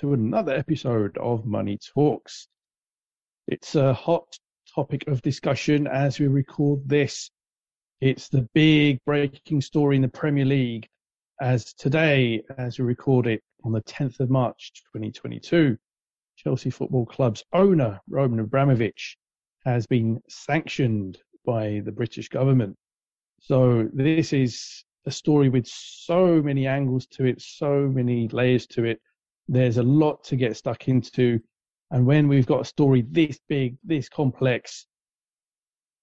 to another episode of Money Talks. It's a hot topic of discussion as we record this. It's the big breaking story in the Premier League as today, as we record it on the 10th of March 2022, Chelsea Football Club's owner, Roman Abramovich, has been sanctioned by the British government. So this is a story with so many angles to it, so many layers to it. There's a lot to get stuck into. And when we've got a story this big, this complex,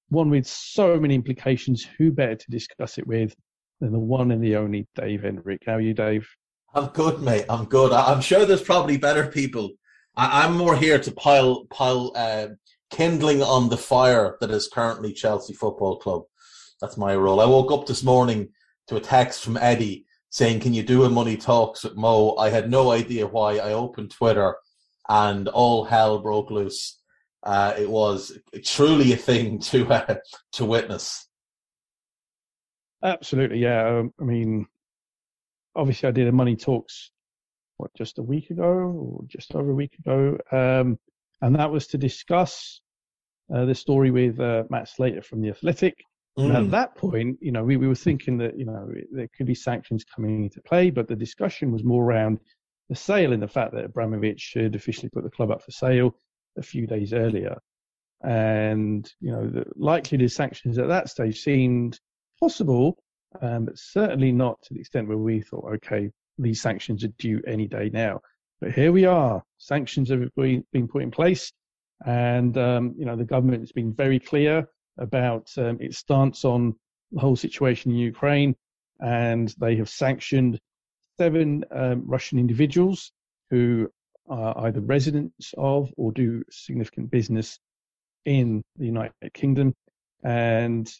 one with so many implications, who better to discuss it with than the one and the only Dave Hendrick? How are you, Dave? I'm good, mate. I'm good. I'm sure there's probably better people. I, am more here to pile pile uh, kindling on the fire that is currently Chelsea Football Club. That's my role. I woke up this morning to a text from Eddie saying, "Can you do a money talks with Mo?" I had no idea why. I opened Twitter and all hell broke loose. Uh, it was truly a thing to uh, to witness. Absolutely, yeah. Um, I mean, obviously, I did a money talks what just a week ago or just over a week ago, um, and that was to discuss uh, the story with uh, Matt Slater from the Athletic. Mm. at that point, you know, we, we were thinking that you know there could be sanctions coming into play, but the discussion was more around the sale and the fact that Abramovich had officially put the club up for sale a few days earlier. And, you know, the likelihood of sanctions at that stage seemed possible, um, but certainly not to the extent where we thought, okay, these sanctions are due any day now. But here we are. Sanctions have been put in place. And, um, you know, the government has been very clear about um, its stance on the whole situation in Ukraine. And they have sanctioned seven um, Russian individuals who are either residents of or do significant business in the United Kingdom. And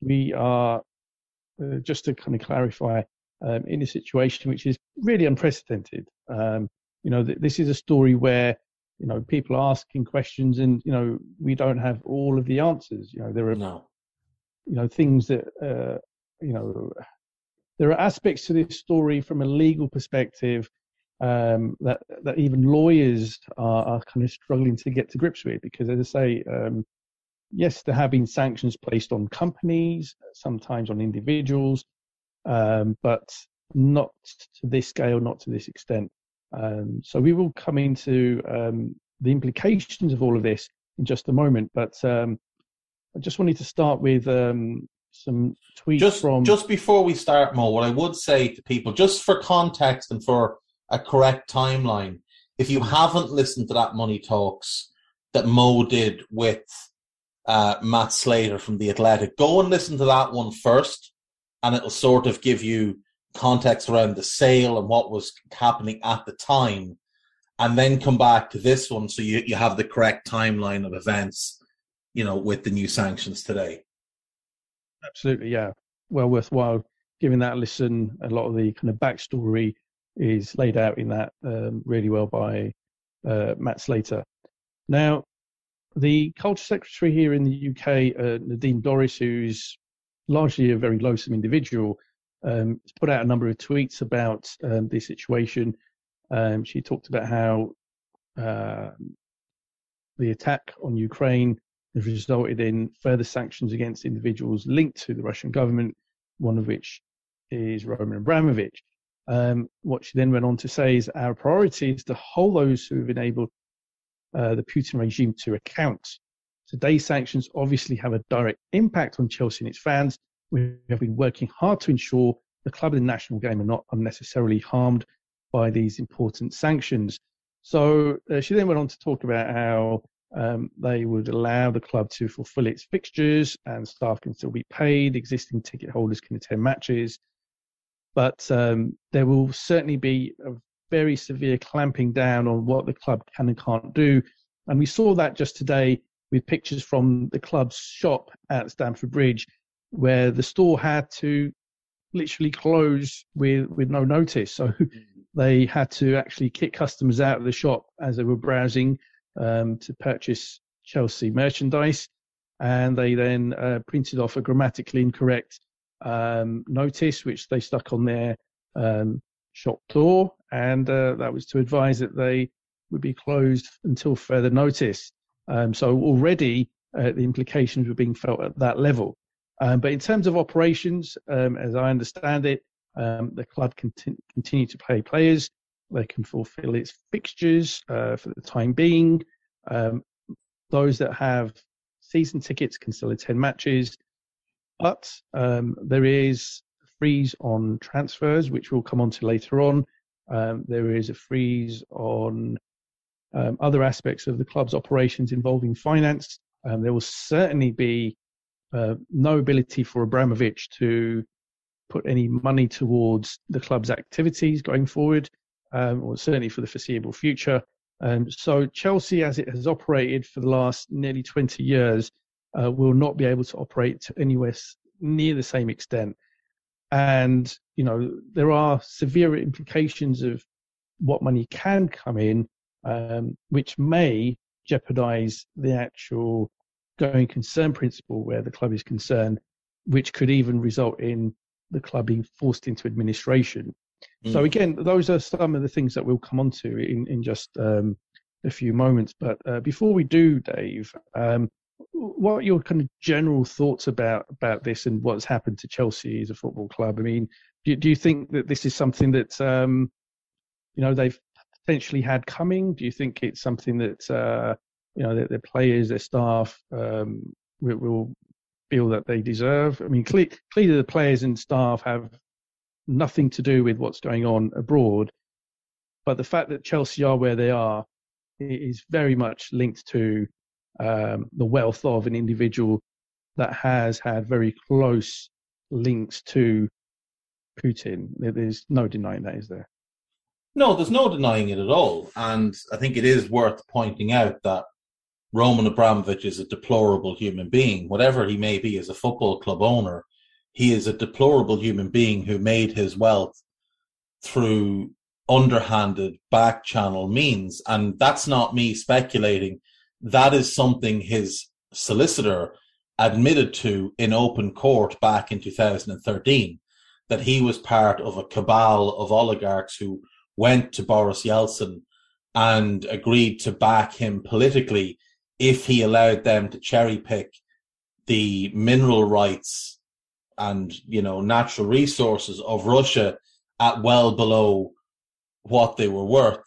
we are, uh, just to kind of clarify, um, in a situation which is really unprecedented. Um, you know, th- this is a story where, you know, people are asking questions and, you know, we don't have all of the answers. You know, there are, no. you know, things that, uh, you know, there are aspects to this story from a legal perspective um, that that even lawyers are, are, kind of struggling to get to grips with because, as I say, um, yes, there have been sanctions placed on companies, sometimes on individuals, um, but not to this scale, not to this extent. Um, so we will come into um, the implications of all of this in just a moment, but um, I just wanted to start with some tweets just, from. Just before we start, Mo, what I would say to people, just for context and for a correct timeline, if you haven't listened to that Money Talks that Mo did with uh, Matt Slater from The Athletic, go and listen to that one first, and it'll sort of give you context around the sale and what was happening at the time, and then come back to this one so you, you have the correct timeline of events, you know, with the new sanctions today. Absolutely, yeah. Well worthwhile giving that a listen. A lot of the kind of backstory is laid out in that um, really well by uh, Matt Slater. Now, the culture secretary here in the UK, uh, Nadine Dorries, who's largely a very loathsome individual, um, put out a number of tweets about um, this situation. Um, she talked about how uh, the attack on Ukraine has resulted in further sanctions against individuals linked to the Russian government, one of which is Roman Abramovich. Um, what she then went on to say is our priority is to hold those who have enabled uh, the Putin regime to account. Today's sanctions obviously have a direct impact on Chelsea and its fans. We have been working hard to ensure the club and the national game are not unnecessarily harmed by these important sanctions. So uh, she then went on to talk about how um, they would allow the club to fulfill its fixtures and staff can still be paid. Existing ticket holders can attend matches. But um, there will certainly be a very severe clamping down on what the club can and can't do. And we saw that just today with pictures from the club's shop at Stamford Bridge, where the store had to literally close with, with no notice. So they had to actually kick customers out of the shop as they were browsing um, to purchase Chelsea merchandise. And they then uh, printed off a grammatically incorrect um, notice, which they stuck on their um, shop door. And uh, that was to advise that they would be closed until further notice. Um, so already uh, the implications were being felt at that level. Um, but in terms of operations, um, as I understand it, um, the club can t- continue to pay players. They can fulfill its fixtures uh, for the time being. Um, those that have season tickets can still attend matches, but um, there is a freeze on transfers, which we'll come on to later on. Um, there is a freeze on other aspects of the club's operations involving finance. There will certainly be uh, no ability for Abramovich to put any money towards the club's activities going forward, um, or certainly for the foreseeable future. Um, so Chelsea, as it has operated for the last nearly 20 years, uh, will not be able to operate anywhere near the same extent. And you know there are severe implications of what money can come in, um, which may jeopardize the actual going concern principle where the club is concerned, which could even result in the club being forced into administration. Mm. So again, those are some of the things that we'll come on to in, in just um, a few moments. But uh, before we do, Dave, um, what are your kind of general thoughts about about this and what's happened to Chelsea as a football club? I mean, do, do you think that this is something that um, you know they've potentially had coming? Do you think it's something that uh, you know their, their, players, their staff um, will, will, feel that they deserve? I mean, clearly the players and staff have nothing to do with what's going on abroad, but the fact that Chelsea are where they are is very much linked to um, the wealth of an individual that has had very close links to Putin. There's no denying that, is there? No, there's no denying it at all. And I think it is worth pointing out that Roman Abramovich is a deplorable human being. Whatever he may be as a football club owner, he is a deplorable human being who made his wealth through underhanded back channel means. And that's not me speculating. That is something his solicitor admitted to in open court back in 2013 that he was part of a cabal of oligarchs who went to Boris Yeltsin and agreed to back him politically if he allowed them to cherry pick the mineral rights and you know natural resources of Russia at well below what they were worth.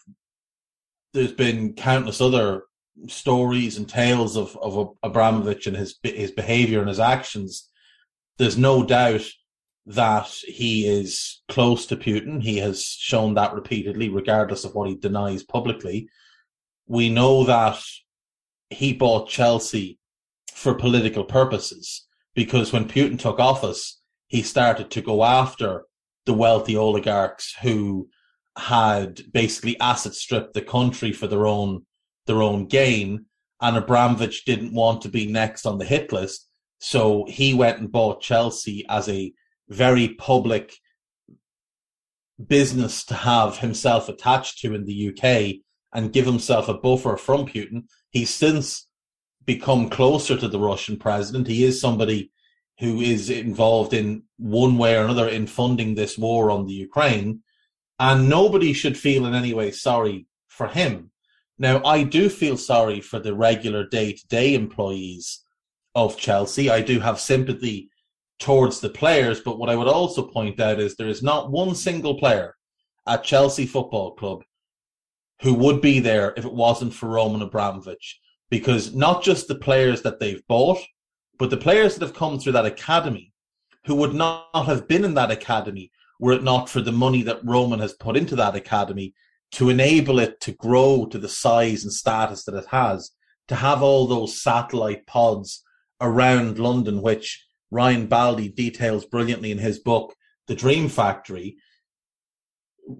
There's been countless other stories and tales of of Abramovich and his his behavior and his actions. There's no doubt that he is close to Putin. He has shown that repeatedly, regardless of what he denies publicly. We know that he bought Chelsea for political purposes because when Putin took office, he started to go after the wealthy oligarchs who had basically asset stripped the country for their own their own gain. And Abramovich didn't want to be next on the hit list, so he went and bought Chelsea as a very public business to have himself attached to in the UK and give himself a buffer from Putin. He's since become closer to the Russian president. He is somebody who is involved in one way or another in funding this war on the Ukraine. And nobody should feel in any way sorry for him. Now, I do feel sorry for the regular day to day employees of Chelsea. I do have sympathy towards the players, but what I would also point out is there is not one single player at Chelsea Football Club who would be there if it wasn't for Roman Abramovich. Because not just the players that they've bought, but the players that have come through that academy who would not have been in that academy were it not for the money that Roman has put into that academy to enable it to grow to the size and status that it has, to have all those satellite pods around London, which Ryan Baldi details brilliantly in his book, The Dream Factory.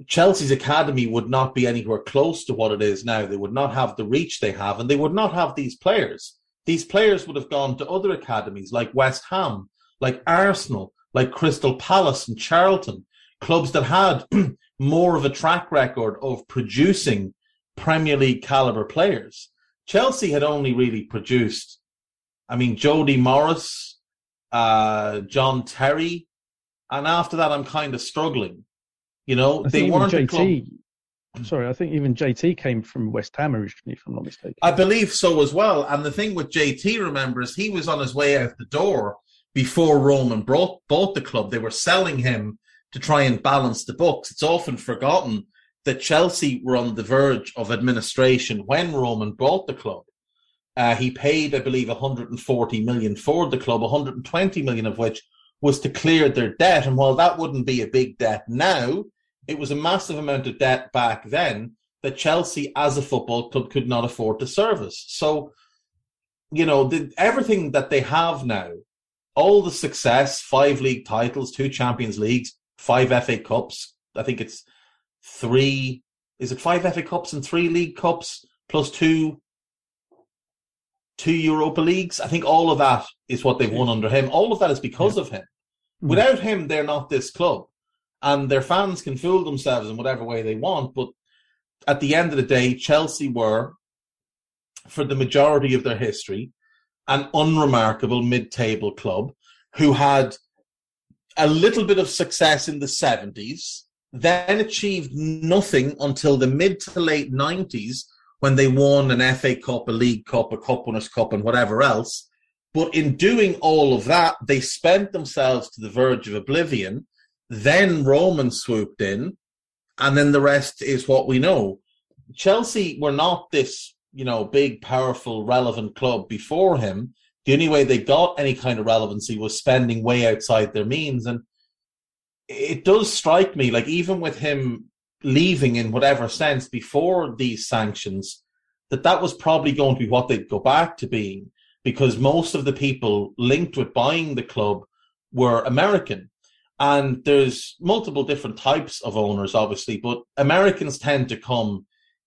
Chelsea's academy would not be anywhere close to what it is now. They would not have the reach they have, and they would not have these players. These players would have gone to other academies like West Ham, like Arsenal, like Crystal Palace and Charlton, clubs that had more of a track record of producing Premier League caliber players. Chelsea had only really produced, I mean, Jody Morris, uh, John Terry, and after that, I'm kind of struggling. You know, I they weren't even a club. JT. Sorry, I think even JT came from West Ham originally, if I'm not mistaken. I believe so as well. And the thing with JT, remember, is he was on his way out the door before Roman brought, bought the club. They were selling him to try and balance the books. It's often forgotten that Chelsea were on the verge of administration when Roman bought the club. Uh, he paid, I believe, 140 million for the club, 120 million of which was to clear their debt. And while that wouldn't be a big debt now, it was a massive amount of debt back then that Chelsea, as a football club, could not afford to service. So, you know, the, everything that they have now, all the success, five league titles, two Champions Leagues, five FA Cups. I think it's three. Is it five FA Cups and three League Cups plus two two Europa Leagues? I think all of that is what they've won under him. All of that is because of him. Mm. Without him, they're not this club, and their fans can fool themselves in whatever way they want. But at the end of the day, Chelsea were, for the majority of their history, an unremarkable mid-table club who had a little bit of success in the 70s, then achieved nothing until the mid to late 90s when they won an FA Cup, a League Cup, a Cup Winners' Cup, and whatever else. But in doing all of that, they spent themselves to the verge of oblivion. Then Roman swooped in, and then the rest is what we know. Chelsea were not this, you know, big, powerful, relevant club before him the only way they got any kind of relevancy was spending way outside their means. And it does strike me, like even with him leaving in whatever sense before these sanctions, that that was probably going to be what they'd go back to being because most of the people linked with buying the club were American. And there's multiple different types of owners, obviously, but Americans tend to come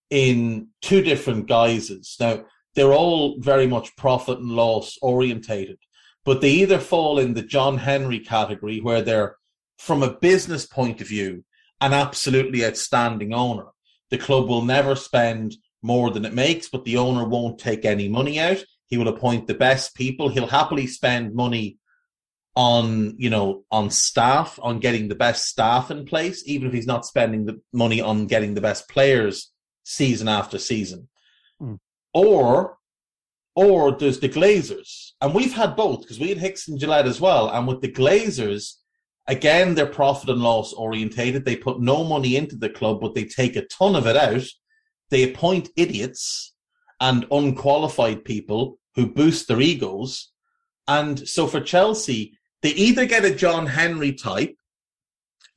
in two different guises. Now, they're all very much profit and loss orientated, but they either fall in the John Henry category where they're, from a business point of view, an absolutely outstanding owner. The club will never spend more than it makes, but the owner won't take any money out. He will appoint the best people. He'll happily spend money on, you know, on staff, on getting the best staff in place, even if he's not spending the money on getting the best players season after season. Mm. Or, or there's the Glazers. And we've had both because we had Hicks and Gillett as well. And with the Glazers, again, they're profit and loss orientated. They put no money into the club, but they take a ton of it out. They appoint idiots and unqualified people who boost their egos. And so for Chelsea, they either get a John Henry type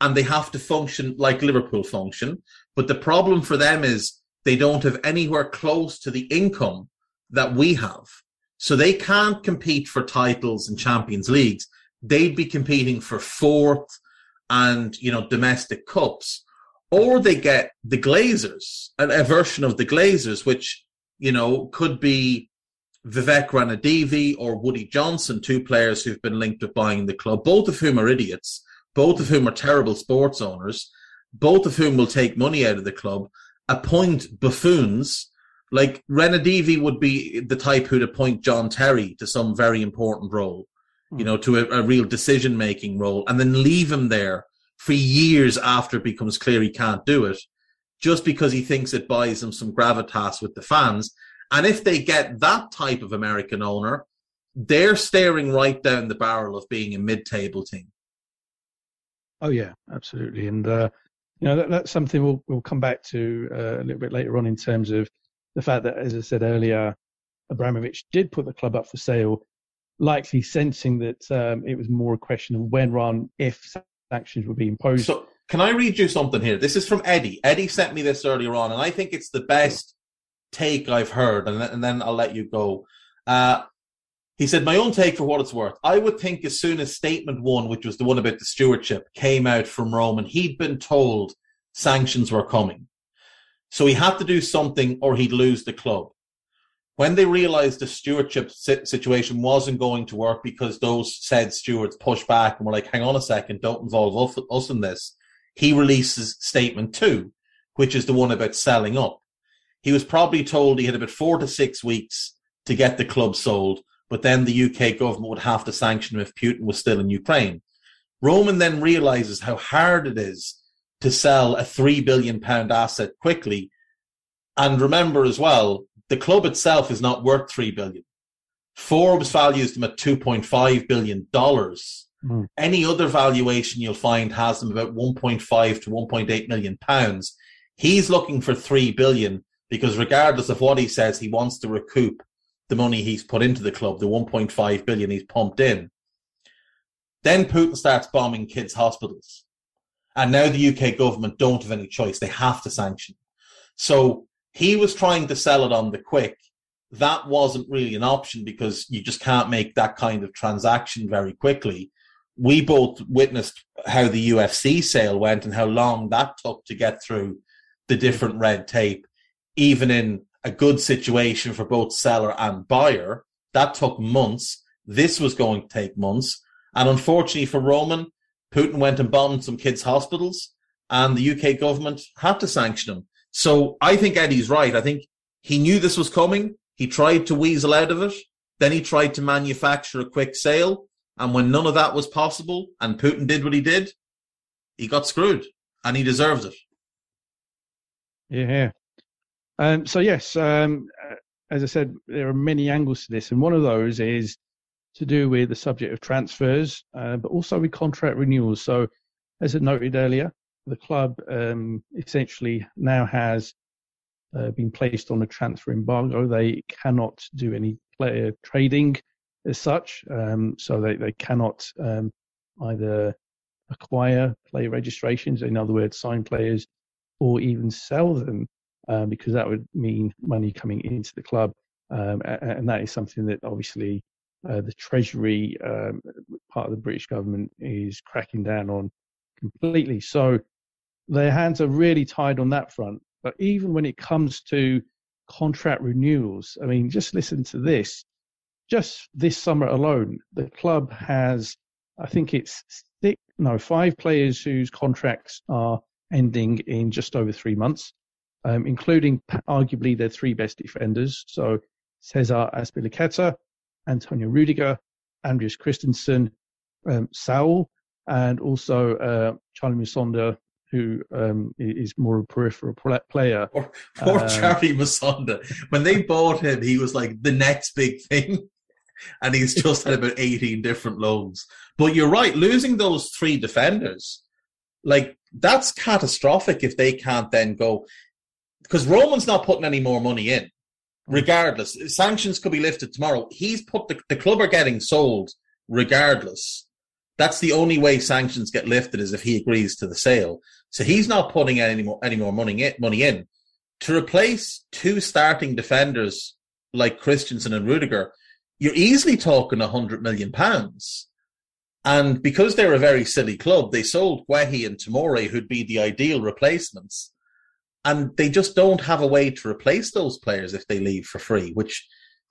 and they have to function like Liverpool function. But the problem for them is they don't have anywhere close to the income that we have. So they can't compete for titles and Champions Leagues. They'd be competing for fourth and, you know, domestic cups. Or they get the Glazers, a, version of the Glazers, which, you know, could be Vivek Ranadive or Woody Johnson, two players who've been linked with buying the club, both of whom are idiots, both of whom are terrible sports owners, both of whom will take money out of the club, appoint buffoons. Like Ranadive would be the type who'd appoint John Terry to some very important role, you hmm. know, to a, a real decision making role, and then leave him there for years after it becomes clear he can't do it, just because he thinks it buys him some gravitas with the fans. And if they get that type of American owner, they're staring right down the barrel of being a mid-table team. Oh yeah, absolutely. And uh, you know, that, that's something we'll, we'll come back to uh, a little bit later on in terms of the fact that, as I said earlier, Abramovich did put the club up for sale, likely sensing that um, it was more a question of when rather if sanctions would be imposed. So, can I read you something here? This is from Eddie. Eddie sent me this earlier on, and I think it's the best take I've heard, and, and then I'll let you go. Uh, he said, My own take for what it's worth. I would think as soon as statement one, which was the one about the stewardship, came out from Rome and he'd been told sanctions were coming. So he had to do something or he'd lose the club. When they realized the stewardship situation wasn't going to work because those said stewards pushed back and were like, hang on a second, don't involve us in this, he releases statement two, which is the one about selling up. He was probably told he had about four to six weeks to get the club sold but then the UK government would have to sanction him if Putin was still in Ukraine. Roman then realizes how hard it is to sell a three billion pound asset quickly. And remember as well, the club itself is not worth three billion. Forbes values them at two point five billion dollars. Mm. Any other valuation you'll find has them about 1.5 to 1.8 million pounds. He's looking for 3 billion because regardless of what he says, he wants to recoup the money he's put into the club, the 1.5 billion he's pumped in. Then Putin starts bombing kids' hospitals. And now the UK government don't have any choice. They have to sanction. So he was trying to sell it on the quick. That wasn't really an option because you just can't make that kind of transaction very quickly. We both witnessed how the UFC sale went and how long that took to get through the different red tape, even in a good situation for both seller and buyer. That took months. This was going to take months. And unfortunately for Roman, Putin went and bombed some kids' hospitals and the UK government had to sanction him. So I think Eddie's right. I think he knew this was coming. He tried to weasel out of it. Then he tried to manufacture a quick sale. And when none of that was possible and Putin did what he did, he got screwed and he deserves it. Yeah. Um, so yes, um, uh, as I said, there are many angles to this, and one of those is to do with the subject of transfers, uh, but also with contract renewals. So, as I noted earlier, the club um, essentially now has uh, been placed on a transfer embargo. They cannot do any player trading as such, um, so they, they cannot um, either acquire player registrations, in other words, sign players, or even sell them um, because that would mean money coming into the club. Um, and, that is something that obviously uh, the Treasury, um, part of the British government, is cracking down on completely. So their hands are really tied on that front. But even when it comes to contract renewals, I mean, just listen to this. Just this summer alone, the club has, I think it's six, no, five players whose contracts are ending in just over three months um, including arguably their three best defenders. So Cesar Azpilicueta, Antonio Rudiger, Andreas Christensen, um, Saul, and also uh, Charlie Musonda, who um, is more a peripheral player. Poor, poor uh, Charlie Musonda. When they bought him, he was like the next big thing. and he's just had about 18 different loans. But you're right, losing those three defenders, like that's catastrophic if they can't then go because Roman's not putting any more money in, hmm. regardless. Sanctions could be lifted tomorrow. He's put the, the club are getting sold regardless. That's the only way sanctions get lifted is if he agrees to the sale. So he's not putting any more any more money in, money in to replace two starting defenders like Christensen and Rudiger. You're easily talking a hundred million pounds. And because they're a very silly club, they sold Guehi and Tomori, who'd be the ideal replacements and they just don't have a way to replace those players if they leave for free, which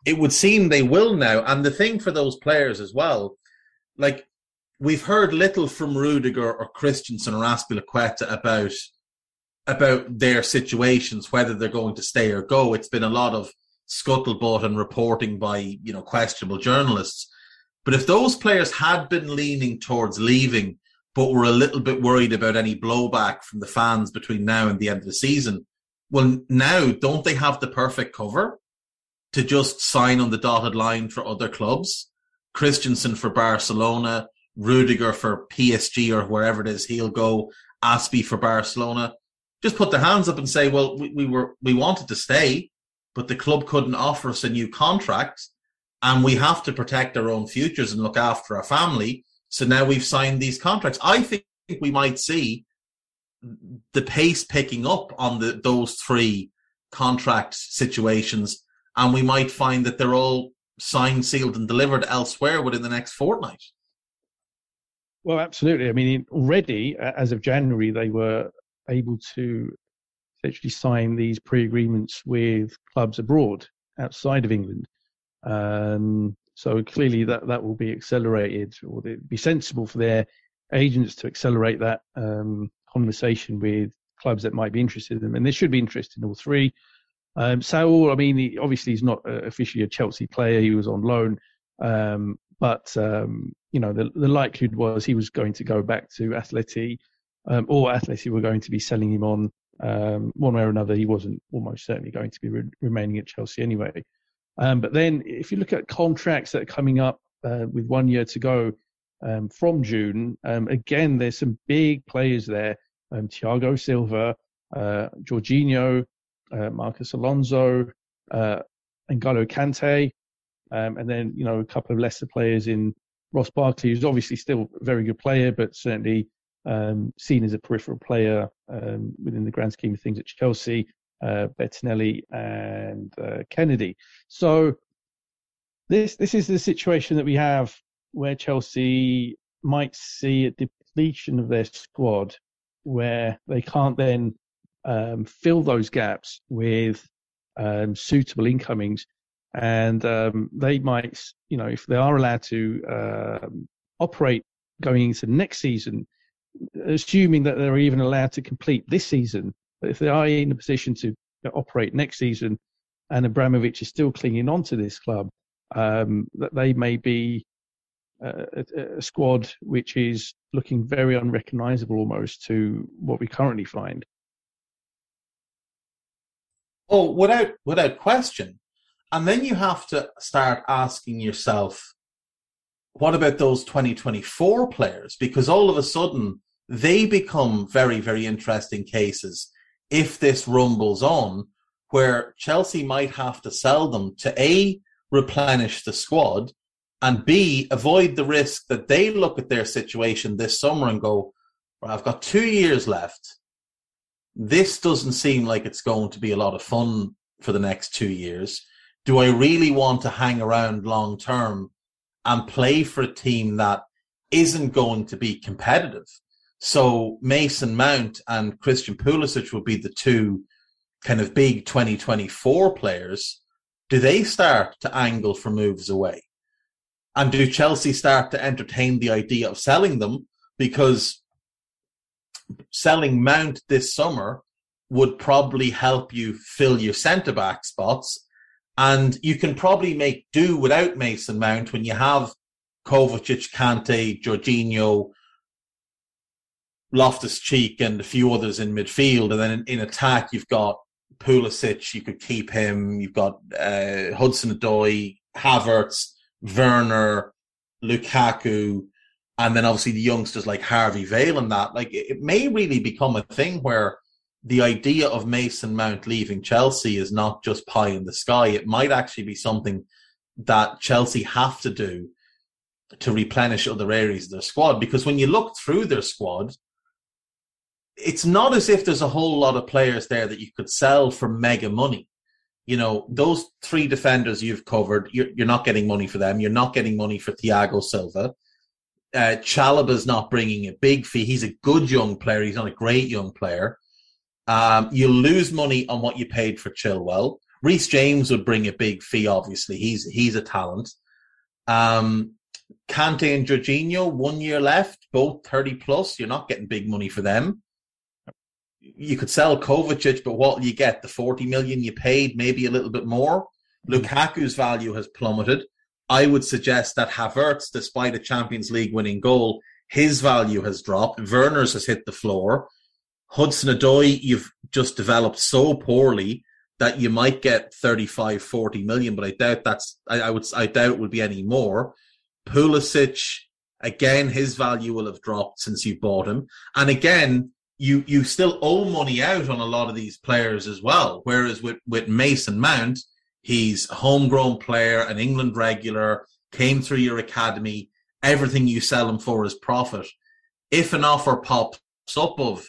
it would seem they will now. And the thing for those players as well, like we've heard little from Rudiger or Christensen or Azpilicueta about about their situations, whether they're going to stay or go. It's been a lot of scuttlebutt and reporting by you know questionable journalists. But if those players had been leaning towards leaving but we're a little bit worried about any blowback from the fans between now and the end of the season. Well, now don't they have the perfect cover to just sign on the dotted line for other clubs? Christensen for Barcelona, Rudiger for PSG or wherever it is he'll go, Azpi for Barcelona, just put their hands up and say, well, we, we were we wanted to stay, but the club couldn't offer us a new contract, and we have to protect our own futures and look after our family. So now we've signed these contracts. I think we might see the pace picking up on the those three contract situations, and we might find that they're all signed, sealed, and delivered elsewhere within the next fortnight. Well, absolutely. I mean, already as of January, they were able to essentially sign these pre-agreements with clubs abroad outside of England. Um, so clearly, that that will be accelerated, or it'd be sensible for their agents to accelerate that um, conversation with clubs that might be interested in them, and there should be interest in all three. Um, Saul, I mean, he, obviously he's not uh, officially a Chelsea player; he was on loan, um, but um, you know the, the likelihood was he was going to go back to Atleti, um, or Atleti were going to be selling him on um, one way or another. He wasn't almost certainly going to be re- remaining at Chelsea anyway. Um, but then, if you look at contracts that are coming up uh, with one year to go from June, again, there's some big players there um, Thiago Silva, uh, Jorginho, uh, Marcos Alonso, uh, N'Golo Kante, um, and then you know a couple of lesser players in Ross Barkley, who's obviously still a very good player, but certainly um, seen as a peripheral player um, within the grand scheme of things at Chelsea, uh, Bettinelli and uh, Kennedy. So this this is the situation that we have where Chelsea might see a depletion of their squad where they can't then um, fill those gaps with um, suitable incomings, and um, they might, you know, if they are allowed to um, operate going into next season, assuming that they're even allowed to complete this season, but if they are in a position to operate next season, and Abramovich is still clinging on to this club, um, that they may be a, a, squad which is looking very unrecognizable almost to what we currently find. Oh, without without question. And then you have to start asking yourself, what about those 2024 players? Because all of a sudden they become very, very interesting cases if this rumbles on, where Chelsea might have to sell them to A, replenish the squad, and B, avoid the risk that they look at their situation this summer and go, well, I've got two years left. This doesn't seem like it's going to be a lot of fun for the next two years. Do I really want to hang around long term and play for a team that isn't going to be competitive? So Mason Mount and Christian Pulisic will be the two kind of big 2024 players. Do they start to angle for moves away? And do Chelsea start to entertain the idea of selling them? Because selling Mount this summer would probably help you fill your centre back spots. And you can probably make do without Mason Mount when you have Kovacic, Kante, Jorginho, Loftus Cheek, and a few others in midfield. And then in, in, attack, you've got Pulisic, you could keep him. You've got uh, Hudson Odoi, Havertz. Werner, Lukaku, and then obviously the youngsters like Harvey Vale and that. Like it, may really become a thing where the idea of Mason Mount leaving Chelsea is not just pie in the sky. It might actually be something that Chelsea have to do to replenish other areas of their squad. Because when you look through their squad, it's not as if there's a whole lot of players there that you could sell for mega money you know, those three defenders you've covered, you're, you're not getting money for them. You're not getting money for Thiago Silva. Uh, Chalobah's not bringing a big fee. He's a good young player. He's not a great young player. Um, you lose money on what you paid for Chilwell. Reece James would bring a big fee. Obviously, he's he's a talent. Um, Kante and Jorginho, one year left, both thirty plus. You're not getting big money for them you could sell Kovacic, but what will you get? The 40 million you paid, maybe a little bit more. Mm. Lukaku's value has plummeted. I would suggest that Havertz, despite a Champions League winning goal, his value has dropped. Werner's has hit the floor. Hudson Odoi, you've just developed so poorly that you might get 35, 40 million, but I doubt that's, I, I would, I doubt it will be any more. Pulisic, again, his value will have dropped since you bought him. And again, you you still owe money out on a lot of these players as well. Whereas with with Mason Mount, he's a homegrown player, an England regular, came through your academy. Everything you sell him for is profit. If an offer pops up of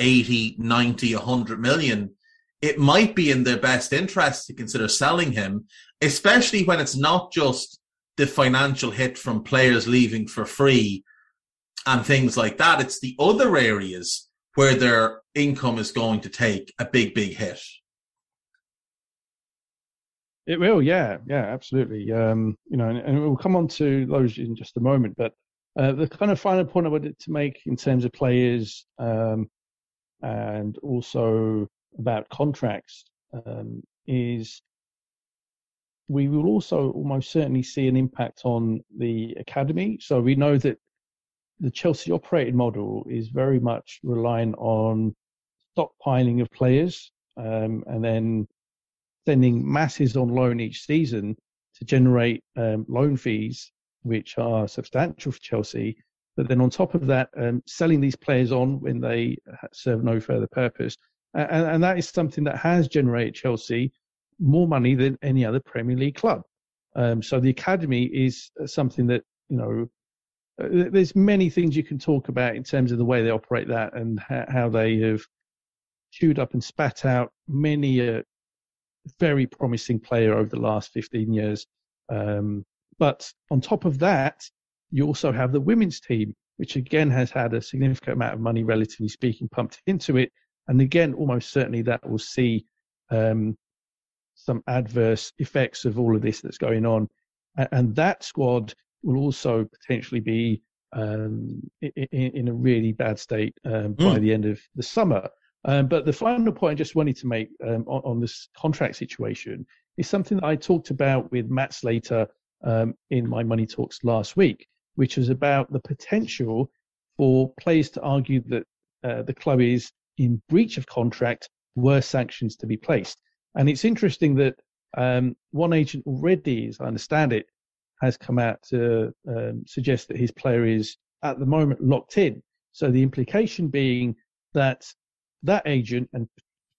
80, 90, 100 million, it might be in their best interest to consider selling him, especially when it's not just the financial hit from players leaving for free and things like that. It's the other areas where their income is going to take a big, big hit. It will, yeah, yeah, absolutely. Um, you know, and, and, we'll come on to those in just a moment. But uh, the kind of final point I wanted to make in terms of players um, and also about contracts um, is we will also almost certainly see an impact on the academy. So we know that the Chelsea operating model is very much relying on stockpiling of players um, and then sending masses on loan each season to generate um, loan fees, which are substantial for Chelsea. But then on top of that, um, selling these players on when they serve no further purpose. And, and that is something that has generated Chelsea more money than any other Premier League club. Um, so the academy is something that, you know, uh, there's many things you can talk about in terms of the way they operate that and how they have chewed up and spat out many a very promising player over the last 15 years. Um, but on top of that, you also have the women's team, which again has had a significant amount of money, relatively speaking, pumped into it. And again, almost certainly that will see um, some adverse effects of all of this that's going on. And that squad will also potentially be um, in, in, a really bad state um, mm. by the end of the summer. Um, but the final point I just wanted to make um, on, on, this contract situation is something that I talked about with Matt Slater um, in my Money Talks last week, which was about the potential for players to argue that uh, the club is in breach of contract were sanctions to be placed. And it's interesting that um, one agent already, as I understand it, has come out to um, suggest that his player is at the moment locked in. So the implication being that that agent and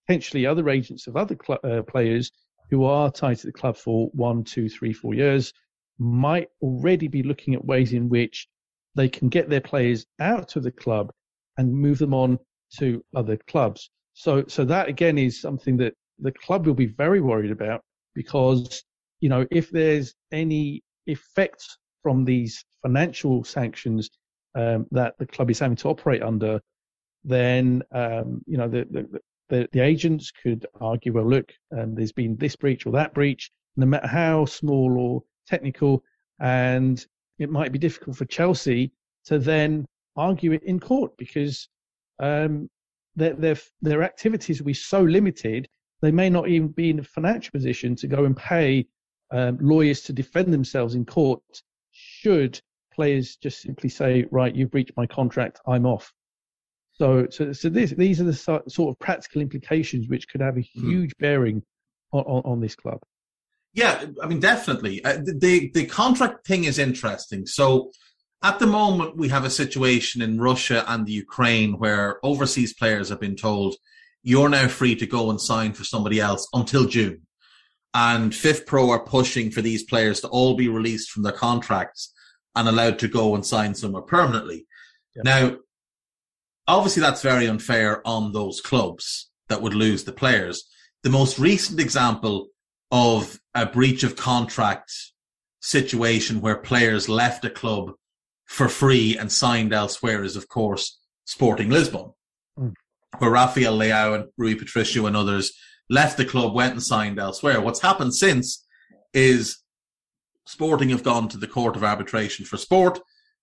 potentially other agents of other cl- uh, players who are tied to the club for one, two, three, four years might already be looking at ways in which they can get their players out of the club and move them on to other clubs. So, so that again is something that the club will be very worried about because, you know, if there's any effect from these financial sanctions um, that the club is having to operate under, then um, you know the, the, the, the, agents could argue, well, look, um, there's been this breach or that breach, no matter how small or technical, and it might be difficult for Chelsea to then argue it in court because um, their, their their activities will be so limited they may not even be in a financial position to go and pay um, lawyers to defend themselves in court should players just simply say, right, you've breached my contract, I'm off. So, so, so this, these are the sort of practical implications which could have a hmm. huge mm. bearing on, on, on, this club. Yeah, I mean, definitely. Uh, the the contract thing is interesting. So, at the moment, we have a situation in Russia and the Ukraine where overseas players have been told you're now free to go and sign for somebody else until June and FIFPro are pushing for these players to all be released from their contracts and allowed to go and sign somewhere permanently. Yep. Now, obviously, that's very unfair on those clubs that would lose the players. The most recent example of a breach of contract situation where players left a club for free and signed elsewhere is, of course, Sporting Lisbon, mm. where Rafael Leao and Rui Patricio and others left the club, went and signed elsewhere. What's happened since is Sporting have gone to the Court of Arbitration for Sport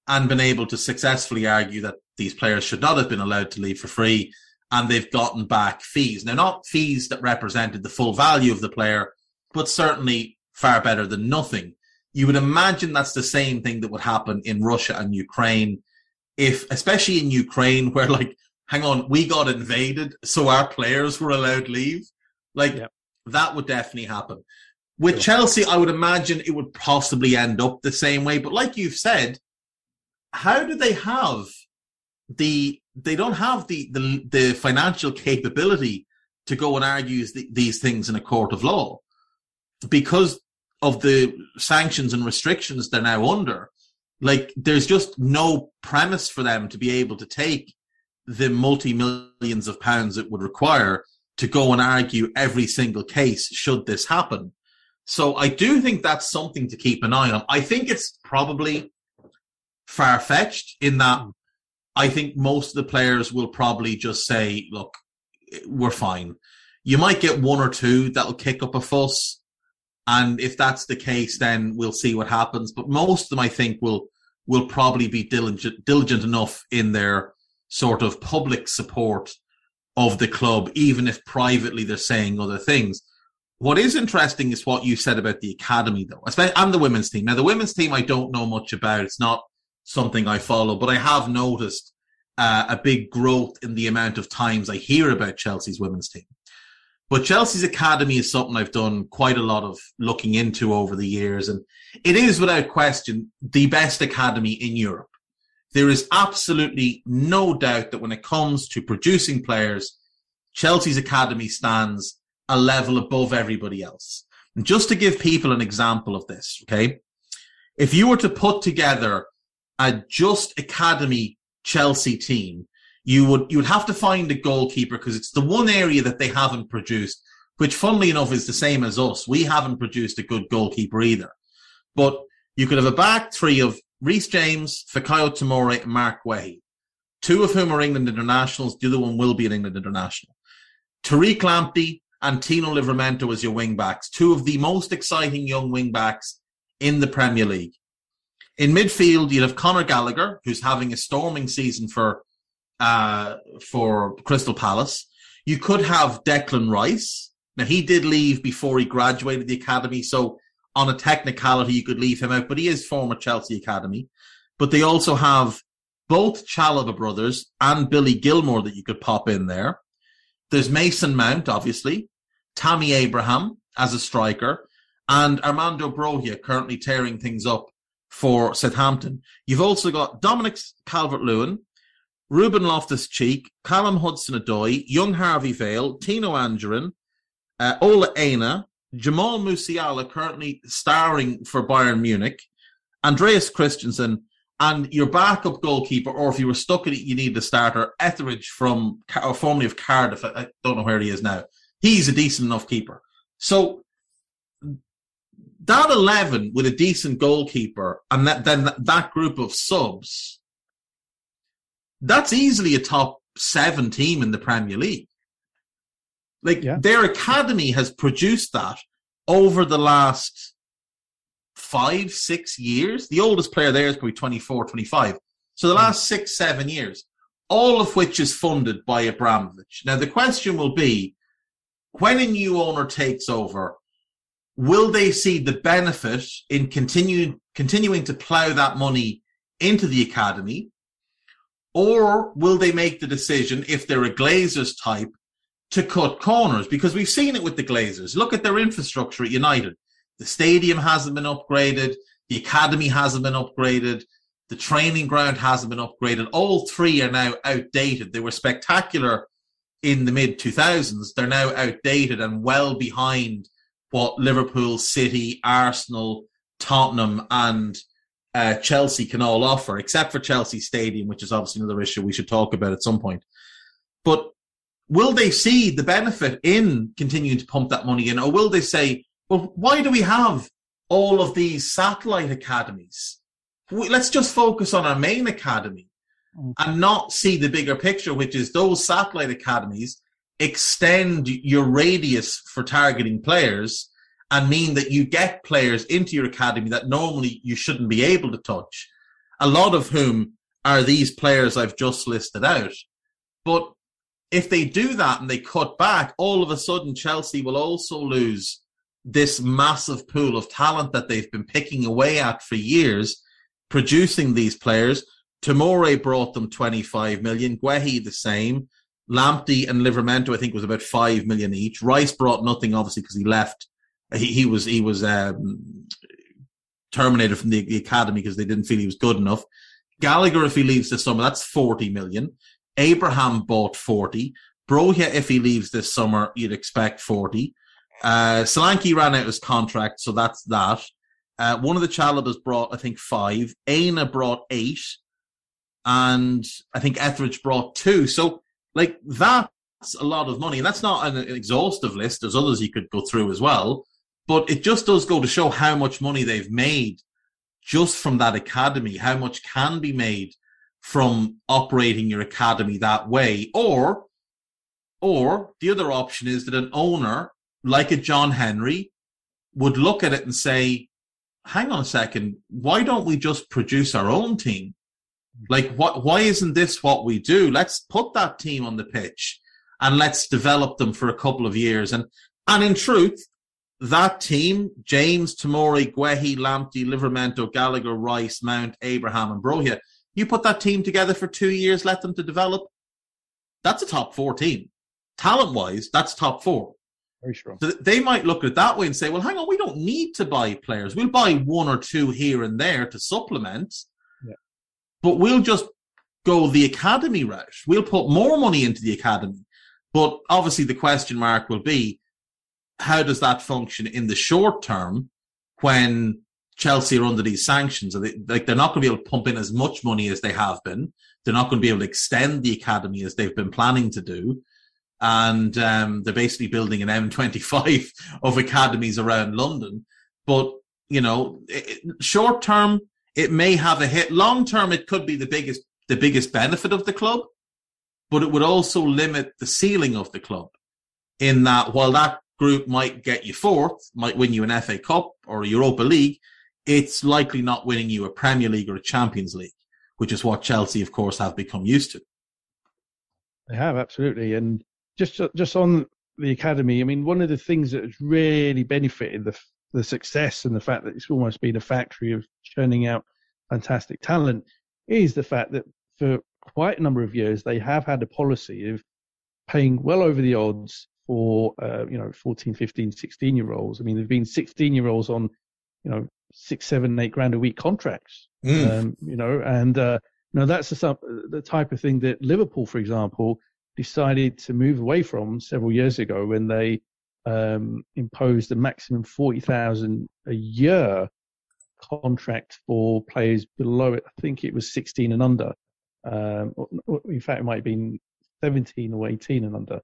and been able to successfully argue that these players should not have been allowed to leave for free and they've gotten back fees. Now, not fees that represented the full value of the player, but certainly far better than nothing. You would imagine that's the same thing that would happen in Russia and Ukraine if, especially in Ukraine, where like, hang on, we got invaded, so our players were allowed leave. Like that would definitely happen. With sure. Chelsea, I would imagine it would possibly end up the same way. But like you've said, how do they have the they don't have the, the, the financial capability to go and argue th- these things in a court of law because of the sanctions and restrictions they're now under. Like, there's just no premise for them to be able to take the multi millions of pounds it would require to go and argue every single case should this happen. So I do think that's something to keep an eye on. I think it's probably far fetched in that I think most of the players will probably just say, look, we're fine. You might get one or two that'll kick up a fuss. And if that's the case, then we'll see what happens. But most of them, I think, will will probably be diligent, diligent enough in their sort of public support of the club, even if privately they're saying other things. What is interesting is what you said about the academy, though. I'm the women's team. Now, the women's team I don't know much about. It's not something I follow, but I have noticed uh, a big growth in the amount of times I hear about Chelsea's women's team. But Chelsea's academy is something I've done quite a lot of looking into over the years, and it is without question the best academy in Europe. There is absolutely no doubt that when it comes to producing players, Chelsea's academy stands a level above everybody else. And just to give people an example of this, okay? If you were to put together a just academy Chelsea team, you would you would have to find a goalkeeper because it's the one area that they haven't produced, which funnily enough is the same as us. We haven't produced a good goalkeeper either. But you could have a back three of Reece James, Fikayo Tomori, and Marc Guehi, two of whom are England internationals. The other one will be an England international. Tariq Lamptey and Tino Livramento as your wing backs, two of the most exciting young wing backs in the Premier League. In midfield, you'd have Conor Gallagher, who's having a storming season for uh, for Crystal Palace. You could have Declan Rice. Now he did leave before he graduated the academy, so on a technicality you could leave him out, but he is former Chelsea academy. But they also have both Chalobah brothers and Billy Gilmour that you could pop in there. There's Mason Mount, obviously, Tammy Abraham as a striker, and Armando Broja currently tearing things up for Southampton. You've also got Dominic Calvert Lewin, Ruben Loftus Cheek, Callum Hudson Odoi, young Harvey Vale, Tino Anjorin, uh, Ola Aina, Jamal Musiala, currently starring for Bayern Munich, Andreas Christensen, and your backup goalkeeper, or if you were stuck in it, you need the starter, Etheridge from, or formerly of Cardiff. I don't know where he is now. He's a decent enough keeper. So that 11 with a decent goalkeeper and that, then that group of subs, that's easily a top seven team in the Premier League. Like yeah. their academy has produced that over the last five, six years. The oldest player there is probably 24, 25. So the hmm. last six, seven years, all of which is funded by Abramovich. Now the question will be, when a new owner takes over, will they see the benefit in continuing continuing to plow that money into the academy? Or will they make the decision, if they're a Glazers type, to cut corners? Because we've seen it with the Glazers. Look at their infrastructure at United. The stadium hasn't been upgraded. The academy hasn't been upgraded. The training ground hasn't been upgraded. All three are now outdated. They were spectacular in the mid 2000s. They're now outdated and well behind what Liverpool, City, Arsenal, Tottenham, and uh, Chelsea can all offer, except for Chelsea Stadium, which is obviously another issue we should talk about at some point. But will they see the benefit in continuing to pump that money in, or will they say, well, why do we have all of these satellite academies? Let's just focus on our main academy mm. and not see the bigger picture, which is those satellite academies extend your radius for targeting players and mean that you get players into your academy that normally you shouldn't be able to touch, a lot of whom are these players I've just listed out. But if they do that and they cut back, all of a sudden Chelsea will also lose this massive pool of talent that they've been picking away at for years, producing these players. Tomori brought them 25 million, Guehi the same. Lamptey and Livramento, I think, was about five million each. Rice brought nothing, obviously, because he left. He, he was he was um, terminated from the, the academy because they didn't feel he was good enough. Gallagher, if he leaves this summer, that's forty million. Abraham bought 40. Broja, if he leaves this summer, you'd expect 40. Uh, Solanke ran out his contract, so that's that. Uh, one of the Chalobahs brought, I think, five. Aina brought eight. And I think Etheridge brought two. So, like, that's a lot of money. And that's not an exhaustive list. There's others you could go through as well. But it just does go to show how much money they've made just from that academy, how much can be made from operating your academy that way. Or, or the other option is that an owner like a John Henry would look at it and say, hang on a second, why don't we just produce our own team? Like, what, why isn't this what we do? Let's put that team on the pitch and let's develop them for a couple of years. And, and in truth, that team, James, Tomori, Guehi, Lamptey, Livramento, Gallagher, Rice, Mount, Abraham, and Broja, you put that team together for two years, let them to develop. That's a top four team. Talent wise, that's top four. Very strong. So they might look at it that way and say, well, hang on, we don't need to buy players. We'll buy one or two here and there to supplement, yeah. but we'll just go the academy route. We'll put more money into the academy. But obviously, the question mark will be how does that function in the short term when Chelsea are under these sanctions? They, like they're not going to be able to pump in as much money as they have been. They're not going to be able to extend the academy as they've been planning to do. And um, they're basically building an M25 of academies around London. But, you know, short term, it may have a hit. Long term, it could be the biggest, the biggest benefit of the club, but it would also limit the ceiling of the club in that while that group might get you fourth, might win you an FA Cup or Europa League, it's likely not winning you a Premier League or a Champions League, which is what Chelsea, of course, have become used to. They have absolutely, and just just on the academy, I mean, one of the things that has really benefited the the success and the fact that it's almost been a factory of churning out fantastic talent is the fact that for quite a number of years they have had a policy of paying well over the odds for uh, you know 14 15 16 year olds i mean there've been 16 year olds on you know six seven eight grand a week contracts mm. um, you know and uh, you know that's the, the type of thing that liverpool for example decided to move away from several years ago when they um, imposed a maximum 40,000 a year contract for players below it. I think it was 16 and under. Um, in fact, it might have been 17 or 18 and under.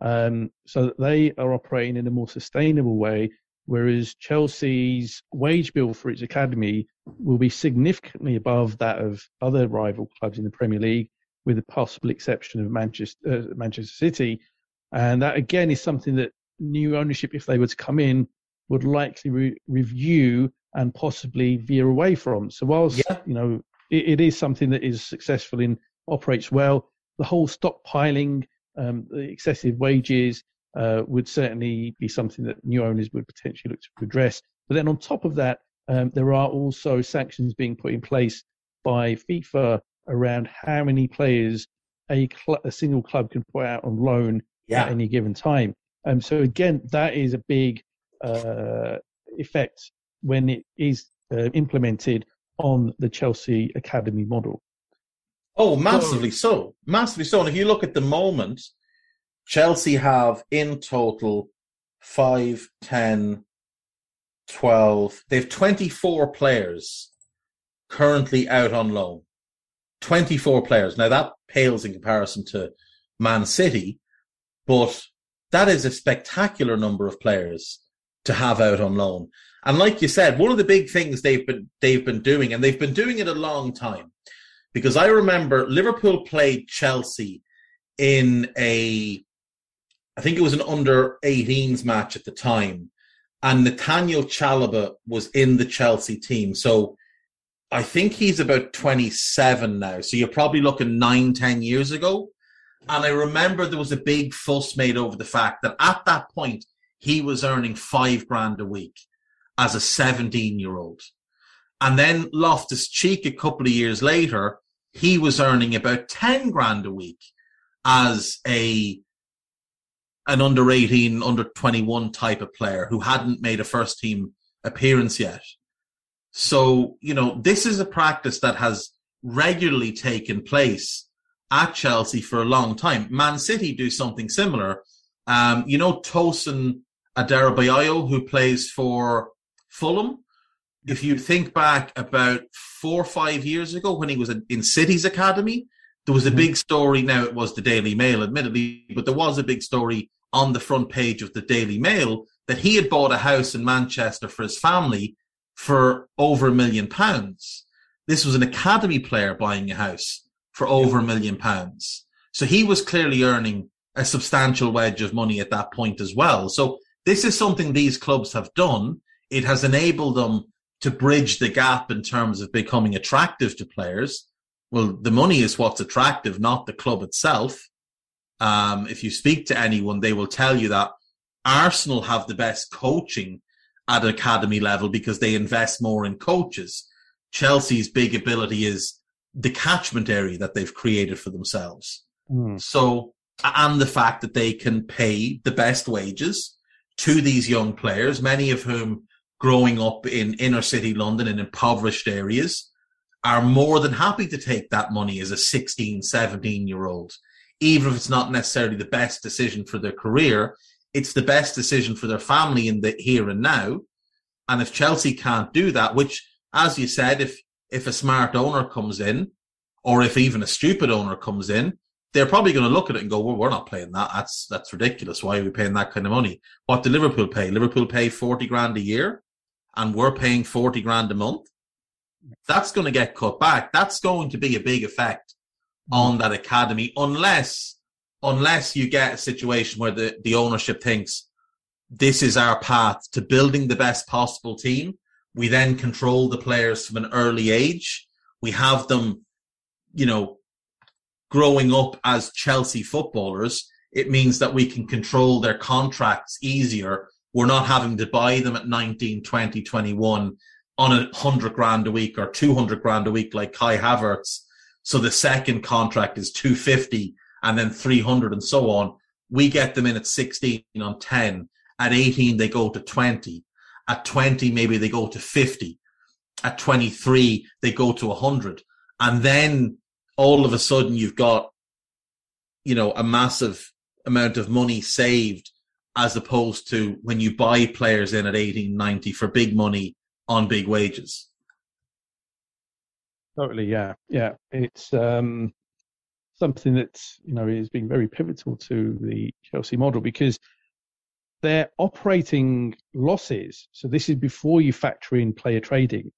Um, so they are operating in a more sustainable way, whereas Chelsea's wage bill for its academy will be significantly above that of other rival clubs in the Premier League, with the possible exception of Manchester, uh, Manchester City. And that again is something that new ownership, if they were to come in, would likely re- review and possibly veer away from. So whilst yeah. you know it, it is something that is successful in operates well, the whole stockpiling um, the excessive wages uh, would certainly be something that new owners would potentially look to address. But then on top of that, um, there are also sanctions being put in place by FIFA around how many players a, cl- a single club can put out on loan yeah. at any given time. Um, so again, that is a big uh, effect when it is uh, implemented on the Chelsea academy model. Oh, massively so. so. Massively so. And if you look at the moment, Chelsea have in total 5, 10, 12. They have 24 players currently out on loan. 24 players. Now that pales in comparison to Man City, but that is a spectacular number of players to have out on loan. And like you said, one of the big things they've been they've been doing, and they've been doing it a long time, because I remember Liverpool played Chelsea in a, I think it was an under 18s match at the time, and Nathaniel Chalobah was in the Chelsea team. So I think he's about 27 now. So you're probably looking nine, 10 years ago. And I remember there was a big fuss made over the fact that at that point, he was earning five grand a week as a 17 year old. And then Loftus Cheek, a couple of years later, he was earning about 10 grand a week as a an under 18 under 21 type of player who hadn't made a first team appearance yet so you know this is a practice that has regularly taken place at Chelsea for a long time. Man City do something similar. Um, you know, Tosin Adarabioyo, who plays for Fulham. If you think back about four or five years ago when he was in City's academy, there was a mm-hmm. big story. Now it was the Daily Mail, admittedly, but there was a big story on the front page of the Daily Mail that he had bought a house in Manchester for his family for over a million pounds. This was an academy player buying a house for over a million pounds. So he was clearly earning a substantial wedge of money at that point as well. So this is something these clubs have done. It has enabled them to bridge the gap in terms of becoming attractive to players. Well, the money is what's attractive, not the club itself. Um, if you speak to anyone, they will tell you that Arsenal have the best coaching at academy level because they invest more in coaches. Chelsea's big ability is the catchment area that they've created for themselves. Mm. So, and the fact that they can pay the best wages to these young players, many of whom growing up in inner city London in impoverished areas are more than happy to take that money as a 16, 17 year old. Even if it's not necessarily the best decision for their career, it's the best decision for their family in the here and now. And if Chelsea can't do that, which, as you said, if if a smart owner comes in, or if even a stupid owner comes in, they're probably going to look at it and go, well, we're not playing that. That's that's ridiculous. Why are we paying that kind of money? What do Liverpool pay? Liverpool pay 40 grand a year and we're paying 40 grand a month. That's going to get cut back. That's going to be a big effect on that academy unless unless you get a situation where the, the ownership thinks this is our path to building the best possible team. We then control the players from an early age. We have them, you know, growing up as Chelsea footballers. It means that we can control their contracts easier. We're not having to buy them at 19, 20, 21 on a hundred grand a week or 200 grand a week like Kai Havertz. So the second contract is 250 and then 300 and so on. We get them in at 16 on 10. At 18, they go to 20. At 20, maybe they go to 50. At 23, they go to 100. And then all of a sudden you've got, you know, a massive amount of money saved as opposed to when you buy players in at 18, 90 for big money on big wages. Totally. Yeah. Yeah. It's, um, something that you know has been very pivotal to the Chelsea model because their operating losses. So this is before you factor in player trading.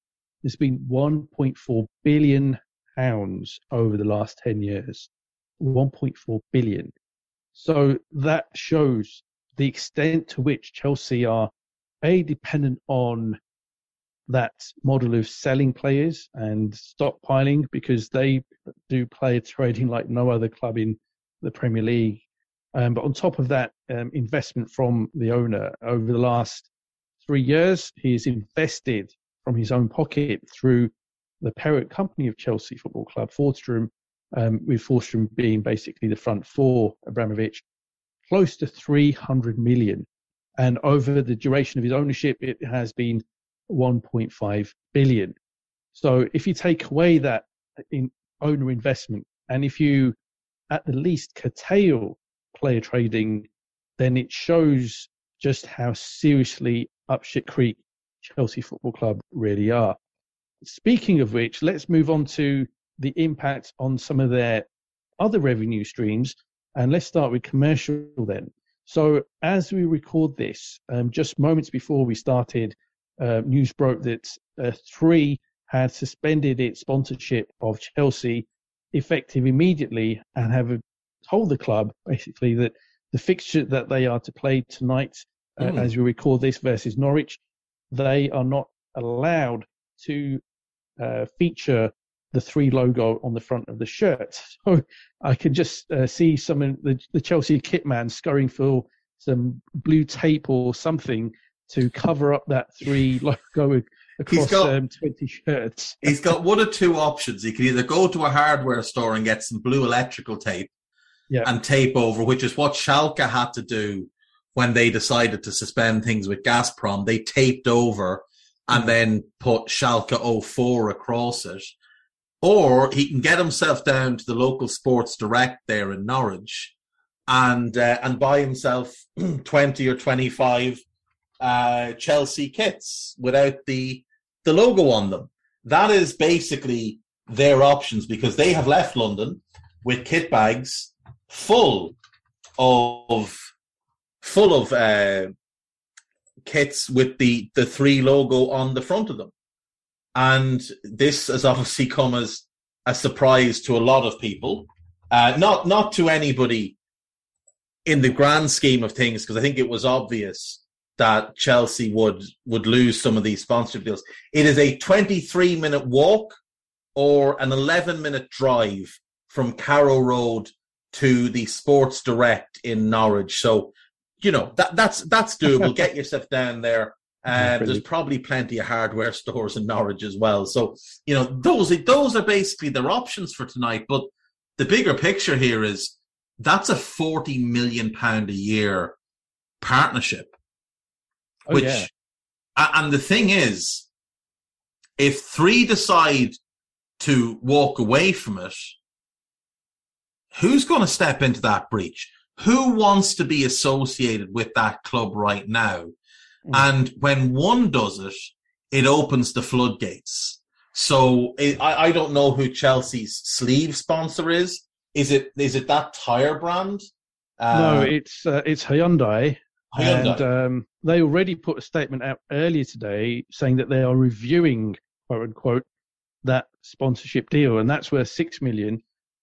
There's been 1.4 billion pounds over the last 10 years. 1.4 billion. So that shows the extent to which Chelsea are a dependent on that model of selling players and stockpiling because they do player trading like no other club in the Premier League. Um, but on top of that, um, investment from the owner over the last three years, he's invested from his own pocket through the parent company of Chelsea Football Club, Fordstam, um, with Fordstam being basically the front for Abramovich, close to 300 million. And over the duration of his ownership, it has been 1.5 billion. So if you take away that in owner investment, and if you at the least curtail player trading, then it shows just how seriously up shit creek Chelsea Football Club really are. Speaking of which, let's move on to the impact on some of their other revenue streams, and let's start with commercial then. So, as we record this, um, just moments before we started uh, news broke that uh, Three had suspended its sponsorship of Chelsea effective immediately and have told the club basically that the fixture that they are to play tonight, uh, mm. as we record this versus Norwich, they are not allowed to uh, feature the three logo on the front of the shirt. So I can just uh, see some of the, the Chelsea kit man scurrying for some blue tape or something to cover up that three logo across got, um, 20 shirts. he's got one or two options. He can either go to a hardware store and get some blue electrical tape yeah. and tape over, which is what Schalke had to do when they decided to suspend things with Gazprom. They taped over and mm-hmm. then put Schalke 04 across it. or he can get himself down to the local Sports Direct there in Norwich and uh, and buy himself twenty or twenty five uh, Chelsea kits without the the logo on them. That is basically their options because they have left London with kit bags full of full of uh, kits with the the three logo on the front of them. And this has obviously come as a surprise to a lot of people. Uh, not not to anybody in the grand scheme of things, because I think it was obvious that Chelsea would would lose some of these sponsorship deals. It is a 23 minute walk or an 11 minute drive from Carrow Road to the Sports Direct in Norwich. So, you know, that that's that's doable. Get yourself down there. Uh, there's probably plenty of hardware stores in Norwich as well. So, you know, those those are basically their options for tonight. But the bigger picture here is that's a 40 million pound a year partnership. Oh, which yeah. and the thing is, if three decide to walk away from it, who's going to step into that breach? Who wants to be associated with that club right now? Mm. And when one does it, it opens the floodgates. So it, I, I don't know who Chelsea's sleeve sponsor is. Is it is it that tire brand? no, Uh, it's uh, it's Hyundai, Hyundai. and um, they already put a statement out earlier today saying that they are reviewing quote unquote that sponsorship deal, and that's worth six million.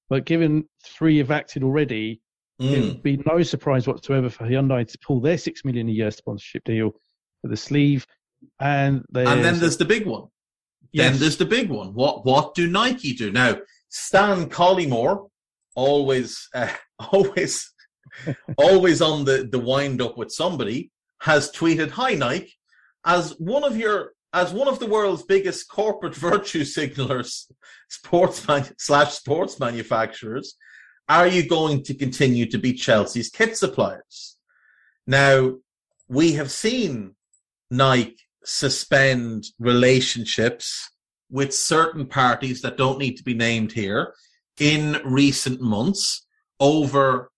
But given three have acted already, it Mm. would be no surprise whatsoever for Hyundai to pull their six million a year sponsorship deal for the sleeve. And And then there's the big one. Then there's the big one. What what do Nike do now? Stan Collymore, always uh, always always on the the wind up with somebody, has tweeted, "Hi Nike, as one of your as one of the world's biggest corporate virtue signalers, sports man, slash sports manufacturers, are you going to continue to be Chelsea's kit suppliers?" Now, we have seen Nike suspend relationships with certain parties that don't need to be named here in recent months over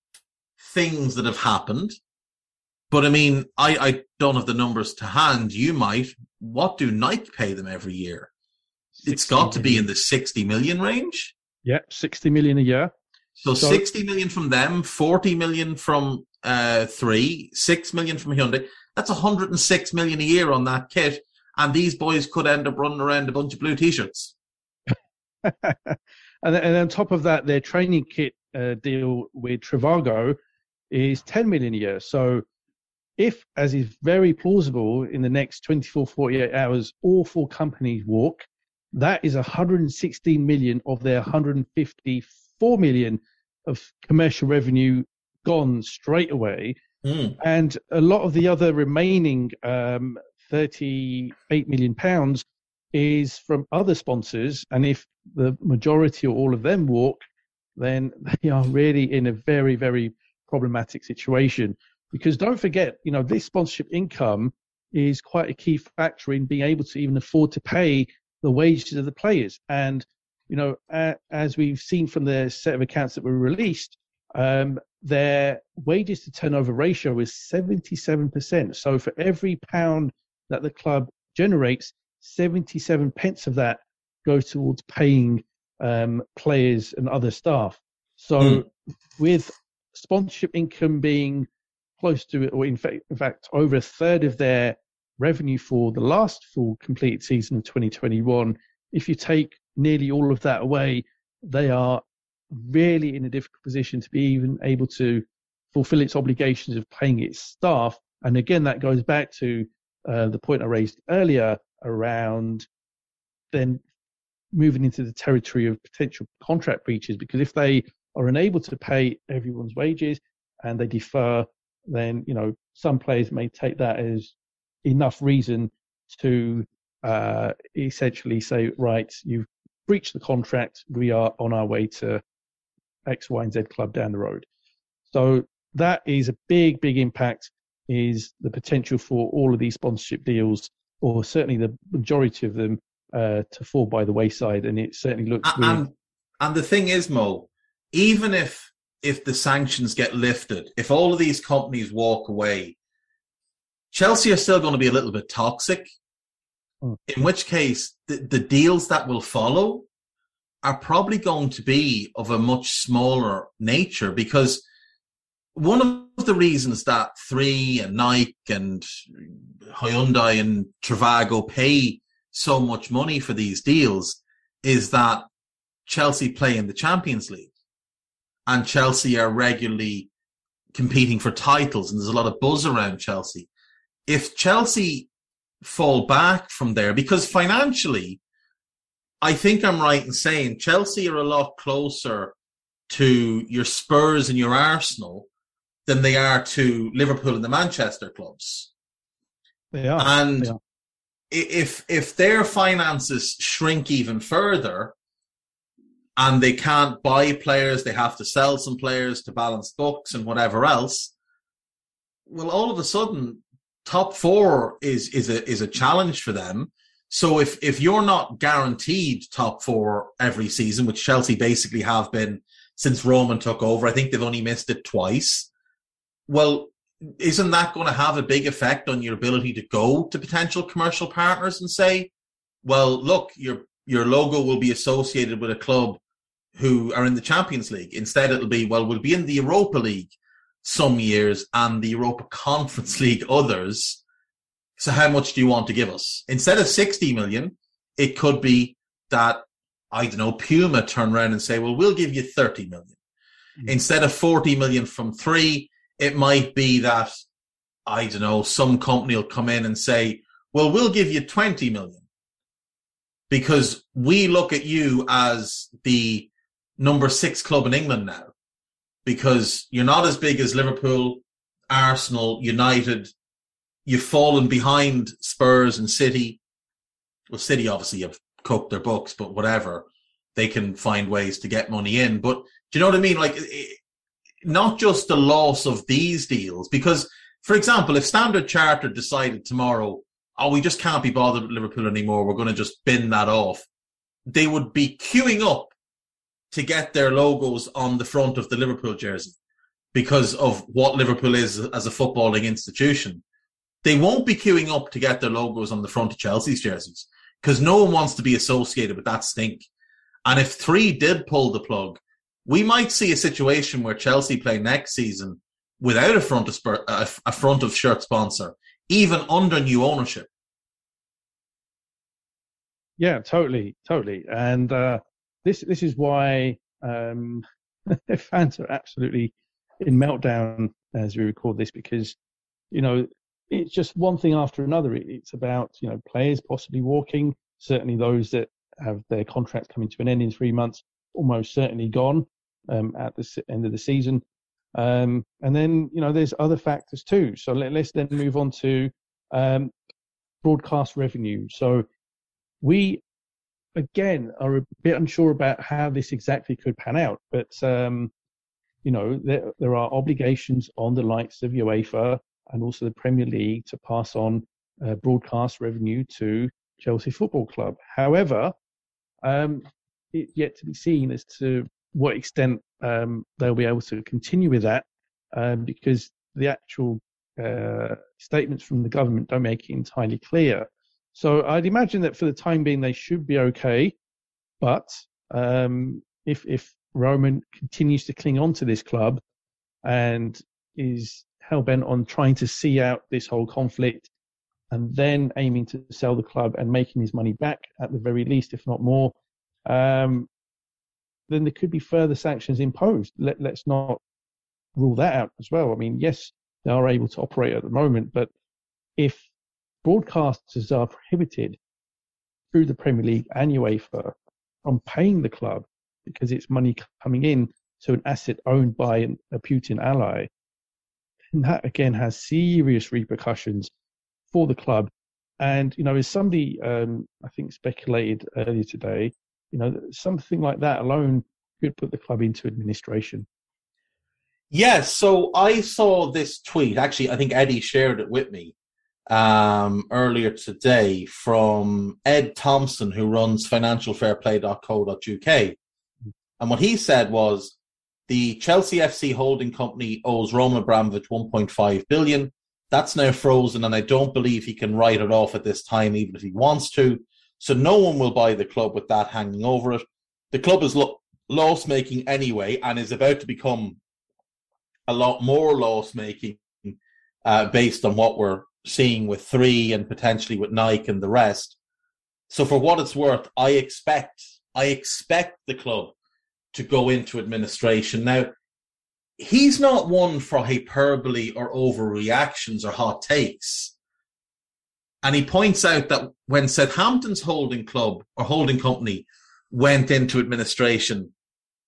things that have happened. But I mean, I, I don't have the numbers to hand. You might. What do Nike pay them every year? It's got to be in the 60 million range. yeah, sixty million a year. So, So- 60 million from them, 40 million from uh, three, 6 million from Hyundai. That's 106 million a year on that kit. And these boys could end up running around a bunch of blue t shirts. and, and on top of that, their training kit uh, deal with Trivago is 10 million a year. So if, as is very plausible, in the next 24, 48 hours, all four companies walk, that is 116 million of their 154 million of commercial revenue gone straight away. Mm. And a lot of the other remaining um, 38 million pounds is from other sponsors. And if the majority or all of them walk, then they are really in a very, very problematic situation. Because don't forget, you know, this sponsorship income is quite a key factor in being able to even afford to pay the wages of the players. And, you know, as we've seen from the set of accounts that were released, um, their wages to turnover ratio is 77%. So for every pound that the club generates, 77 pence of that goes towards paying um, players and other staff. So Mm. with sponsorship income being close to, or in fact, in fact, over a third of their revenue for the last full complete season of 2021, if you take nearly all of that away, they are really in a difficult position to be even able to fulfill its obligations of paying its staff. And again, that goes back to uh, the point I raised earlier around then moving into the territory of potential contract breaches, because if they are unable to pay everyone's wages and they defer, then you know some players may take that as enough reason to uh, essentially say, right, you've breached the contract, we are on our way to X, Y, and Z club down the road. So that is a big, big impact. Is the potential for all of these sponsorship deals, or certainly the majority of them, uh, to fall by the wayside, and it certainly looks. And, and, and the thing is, Mo, even if if the sanctions get lifted, if all of these companies walk away, Chelsea are still going to be a little bit toxic. Hmm. In which case, the, the deals that will follow are probably going to be of a much smaller nature because one of the reasons that Three and Nike and Hyundai and Trivago pay so much money for these deals is that Chelsea play in the Champions League and Chelsea are regularly competing for titles and there's a lot of buzz around Chelsea. If Chelsea fall back from there, because financially, I think I'm right in saying Chelsea are a lot closer to your Spurs and your Arsenal than they are to Liverpool and the Manchester clubs. They are. And they are. if if their finances shrink even further and they can't buy players, they have to sell some players to balance books and whatever else, well all of a sudden top four is is a is a challenge for them. So if if you're not guaranteed top four every season, which Chelsea basically have been since Roman took over, I think they've only missed it twice. Well, isn't that going to have a big effect on your ability to go to potential commercial partners and say, well, look, your your logo will be associated with a club who are in the Champions League. Instead, it'll be, well, we'll be in the Europa League some years and the Europa Conference League others. So how much do you want to give us? Instead of 60 million, it could be that, I don't know, Puma turn around and say, well, we'll give you 30 million. Mm-hmm. Instead of 40 million from three, it might be that, I don't know, some company will come in and say, well, we'll give you 20 million because we look at you as the number six club in England now because you're not as big as Liverpool, Arsenal, United, you've fallen behind Spurs and City. Well, City obviously have cooked their books, but whatever, they can find ways to get money in. But do you know what I mean? Like, it, not just the loss of these deals, because, for example, if Standard Chartered decided tomorrow, oh, we just can't be bothered with Liverpool anymore, we're going to just bin that off, they would be queuing up to get their logos on the front of the Liverpool jersey because of what Liverpool is as a footballing institution. They won't be queuing up to get their logos on the front of Chelsea's jerseys because no one wants to be associated with that stink. And if three did pull the plug, we might see a situation where Chelsea play next season without a front of spur, a, a front of shirt sponsor, even under new ownership. Yeah, totally, totally. And uh, this this is why um, fans are absolutely in meltdown as we record this because you know it's just one thing after another. It's about you know players possibly walking, certainly those that have their contracts coming to an end in three months, almost certainly gone um, at the end of the season. Um, and then you know there's other factors too. So let, us then move on to um, broadcast revenue. So we again are a bit unsure about how this exactly could pan out. But um, you know, there, there are obligations on the likes of UEFA and also the Premier League to pass on uh, broadcast revenue to Chelsea Football Club. However, um, it's yet to be seen as to what extent um, they'll be able to continue with that, um, because the actual uh, statements from the government don't make it entirely clear. So I'd imagine that for the time being they should be okay, but um, if if Roman continues to cling on to this club and is hell bent on trying to see out this whole conflict and then aiming to sell the club and making his money back at the very least, if not more, um, then there could be further sanctions imposed. Let, let's not rule that out as well. I mean, yes, they are able to operate at the moment, but if broadcasters are prohibited through the Premier League and UEFA from paying the club because it's money coming in to an asset owned by an, a Putin ally. And that again has serious repercussions for the club. And, you know, as somebody, um, I think, speculated earlier today, you know, something like that alone could put the club into administration. Yes. So I saw this tweet. Actually, I think Eddie shared it with me um, earlier today from Ed Thompson, who runs financialfairplay.co.uk. And what he said was the Chelsea FC holding company owes Roman Abramovich 1.5 billion. That's now frozen, and I don't believe he can write it off at this time, even if he wants to. So no one will buy the club with that hanging over it. The club is lo- loss making anyway, and is about to become a lot more loss making uh, based on what we're seeing with three and potentially with Nike and the rest. So for what it's worth, I expect I expect the club to go into administration. Now, he's not one for hyperbole or overreactions or hot takes. And he points out that when Southampton's holding club or holding company went into administration,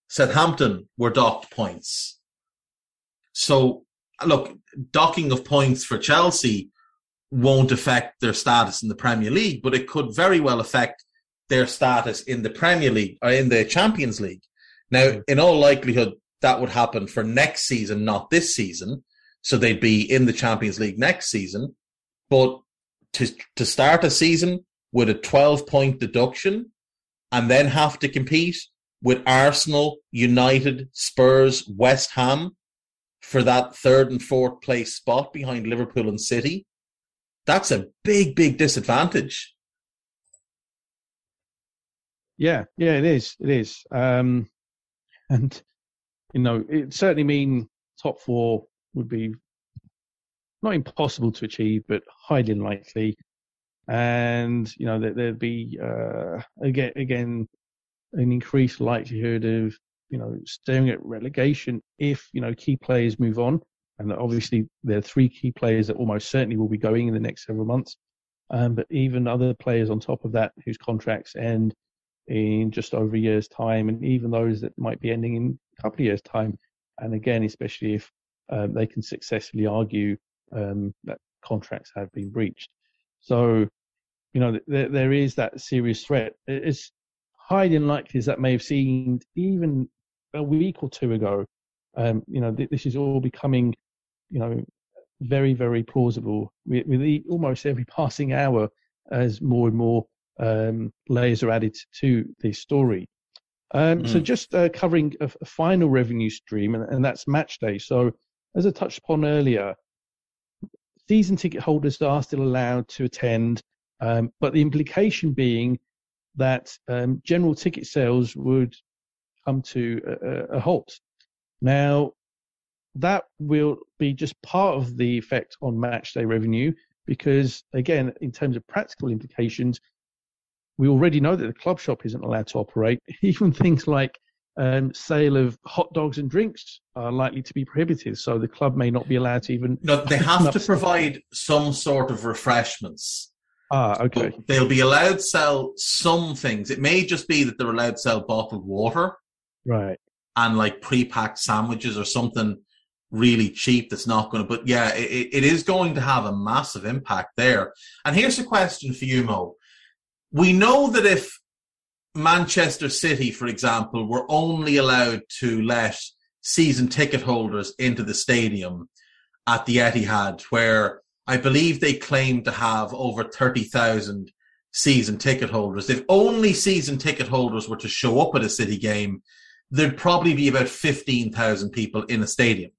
Southampton were docked points. So, look, docking of points for Chelsea won't affect their status in the Premier League, but it could very well affect their status in the Premier League or in the Champions League. Now, hmm. in all likelihood, that would happen for next season, not this season. So they'd be in the Champions League next season. But to to start a season with a 12 point deduction and then have to compete with Arsenal, United, Spurs, West Ham for that third and fourth place spot behind Liverpool and City, that's a big, big disadvantage. Yeah, yeah, it is. It is. Um, and you know, it certainly mean top four would be not impossible to achieve, but highly unlikely. And you know, there, there'd be uh, again, again, an increased likelihood of you know staring at relegation if you know key players move on. And obviously, there are three key players that almost certainly will be going in the next several months. Um, but even other players on top of that whose contracts end in just over a year's time, and even those that might be ending in a couple of years' time. And again, especially if um, they can successfully argue um, that contracts have been breached. So, you know, there, there is that serious threat. It's highly unlikely as that may have seemed even a week or two ago. Um, you know, th- this is all becoming, you know, very, very plausible with, with the, almost every passing hour as more and more um, layers are added to the story. Um, mm. So just uh, covering a, a, final revenue stream, and, and, that's match day. So as I touched upon earlier, season ticket holders are still allowed to attend, um, but the implication being that um, general ticket sales would come to a, a halt. Now, that will be just part of the effect on match day revenue because, again, in terms of practical implications, we already know that the club shop isn't allowed to operate. Even things like um, sale of hot dogs and drinks are likely to be prohibited. So the club may not be allowed to even. No, they have to provide some sort of refreshments. Ah, okay. But they'll be allowed to sell some things. It may just be that they're allowed to sell bottled water. Right. And like pre-packed sandwiches or something really cheap that's not going to, but yeah, it, it is going to have a massive impact there. And here's a question for you, Mo we know that if Manchester City, for example, were only allowed to let season ticket holders into the stadium at the Etihad, where I believe they claim to have over 30,000 season ticket holders. If only season ticket holders were to show up at a City game, there'd probably be about 15,000 people in a stadium.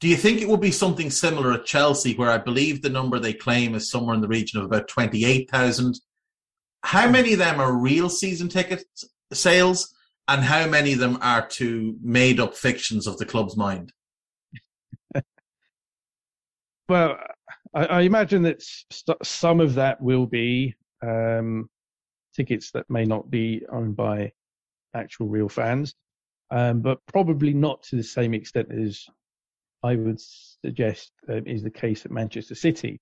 Do you think it would be something similar at Chelsea, where I believe the number they claim is somewhere in the region of about 28,000? how many of them are real season ticket sales and how many of them are to made up fictions of the club's mind? well, I, I, imagine that st- some of that will be um, tickets that may not be owned by actual real fans, um, but probably not to the same extent as I would suggest uh, is the case at Manchester City,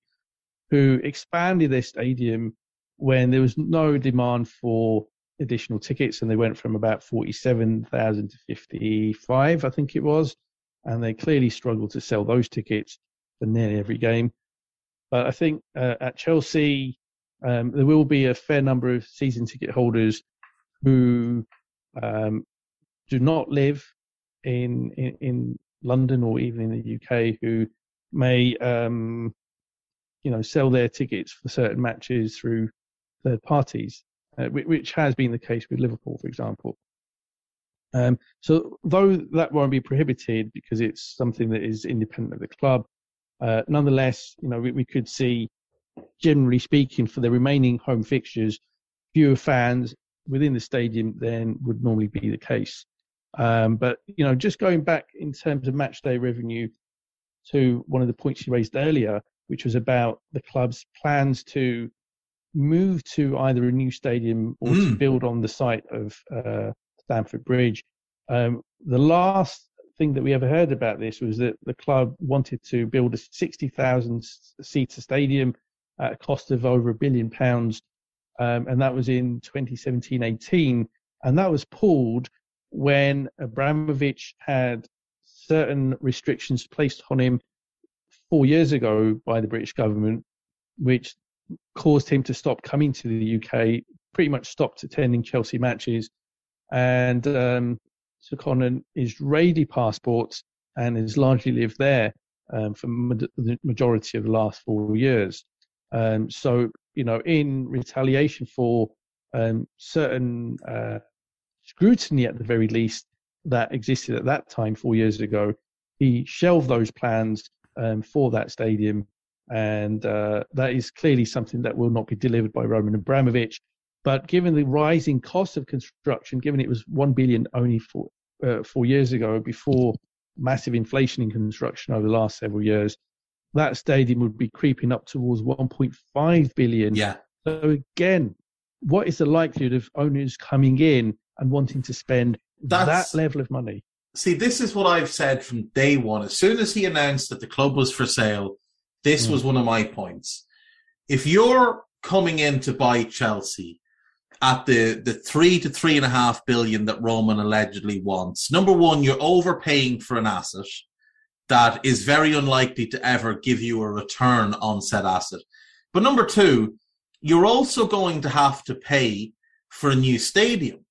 who expanded their stadium when there was no demand for additional tickets, and they went from about 47,000 to 55, I think it was, and they clearly struggled to sell those tickets for nearly every game. But I think uh, at Chelsea, um, there will be a fair number of season ticket holders who um, do not live in, in, in London or even in the UK who may um, you know, sell their tickets for certain matches through third parties, uh, which has been the case with Liverpool, for example. Um, so though that won't be prohibited because it's something that is independent of the club, uh, nonetheless, you know, we, we, could see, generally speaking, for the remaining home fixtures, fewer fans within the stadium than would normally be the case. Um, but you know, just going back in terms of match day revenue to one of the points you raised earlier, which was about the club's plans to move to either a new stadium or mm. to build on the site of uh, Stamford Bridge. Um, the last thing that we ever heard about this was that the club wanted to build a 60,000 seater stadium at a cost of over a billion pounds, um, and that was in 2017-18, and that was pulled when Abramovich had certain restrictions placed on him four years ago by the British government, which caused him to stop coming to the UK, pretty much stopped attending Chelsea matches, and um, took on an Israeli passport and has largely lived there um, for the majority of the last four years. Um, so, you know, in retaliation for um, certain uh, scrutiny at the very least that existed at that time four years ago, he shelved those plans um, for that stadium. And uh, that is clearly something that will not be delivered by Roman Abramovich. But given the rising cost of construction, given it was one billion only four, uh, four years ago, before massive inflation in construction over the last several years, that stadium would be creeping up towards 1.5 billion. Yeah. So again, what is the likelihood of owners coming in and wanting to spend That's, that level of money? See, this is what I've said from day one. As soon as he announced that the club was for sale, this mm. was one of my points. If you're coming in to buy Chelsea at the, the three to three and a half billion that Roman allegedly wants, number one, you're overpaying for an asset that is very unlikely to ever give you a return on said asset. But number two, you're also going to have to pay for a new stadium.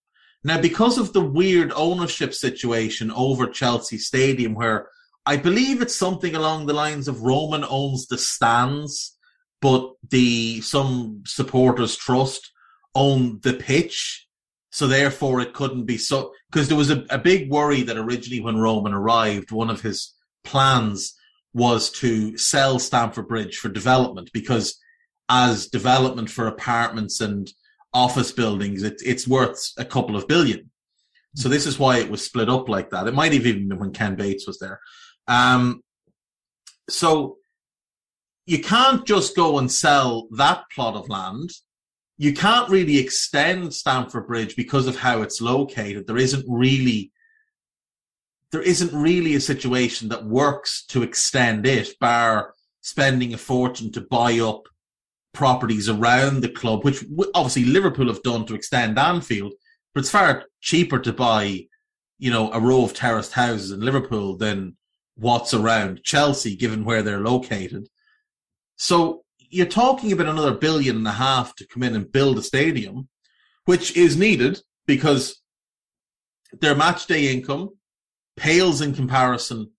Now, because of the weird ownership situation over Chelsea Stadium, where I believe it's something along the lines of Roman owns the stands, but the some supporters trust own the pitch. So therefore it couldn't be so, because there was a, a big worry that originally when Roman arrived, one of his plans was to sell Stamford Bridge for development because as development for apartments and office buildings, it, it's worth a couple of billion. So this is why it was split up like that. It might have even been when Ken Bates was there. Um, so you can't just go and sell that plot of land. You can't really extend Stamford Bridge because of how it's located. There isn't really there isn't really a situation that works to extend it, bar spending a fortune to buy up properties around the club, which obviously Liverpool have done to extend Anfield, but it's far cheaper to buy, you know, a row of terraced houses in Liverpool than what's around Chelsea, given where they're located. So you're talking about another billion and a half to come in and build a stadium, which is needed because their match day income pales in comparison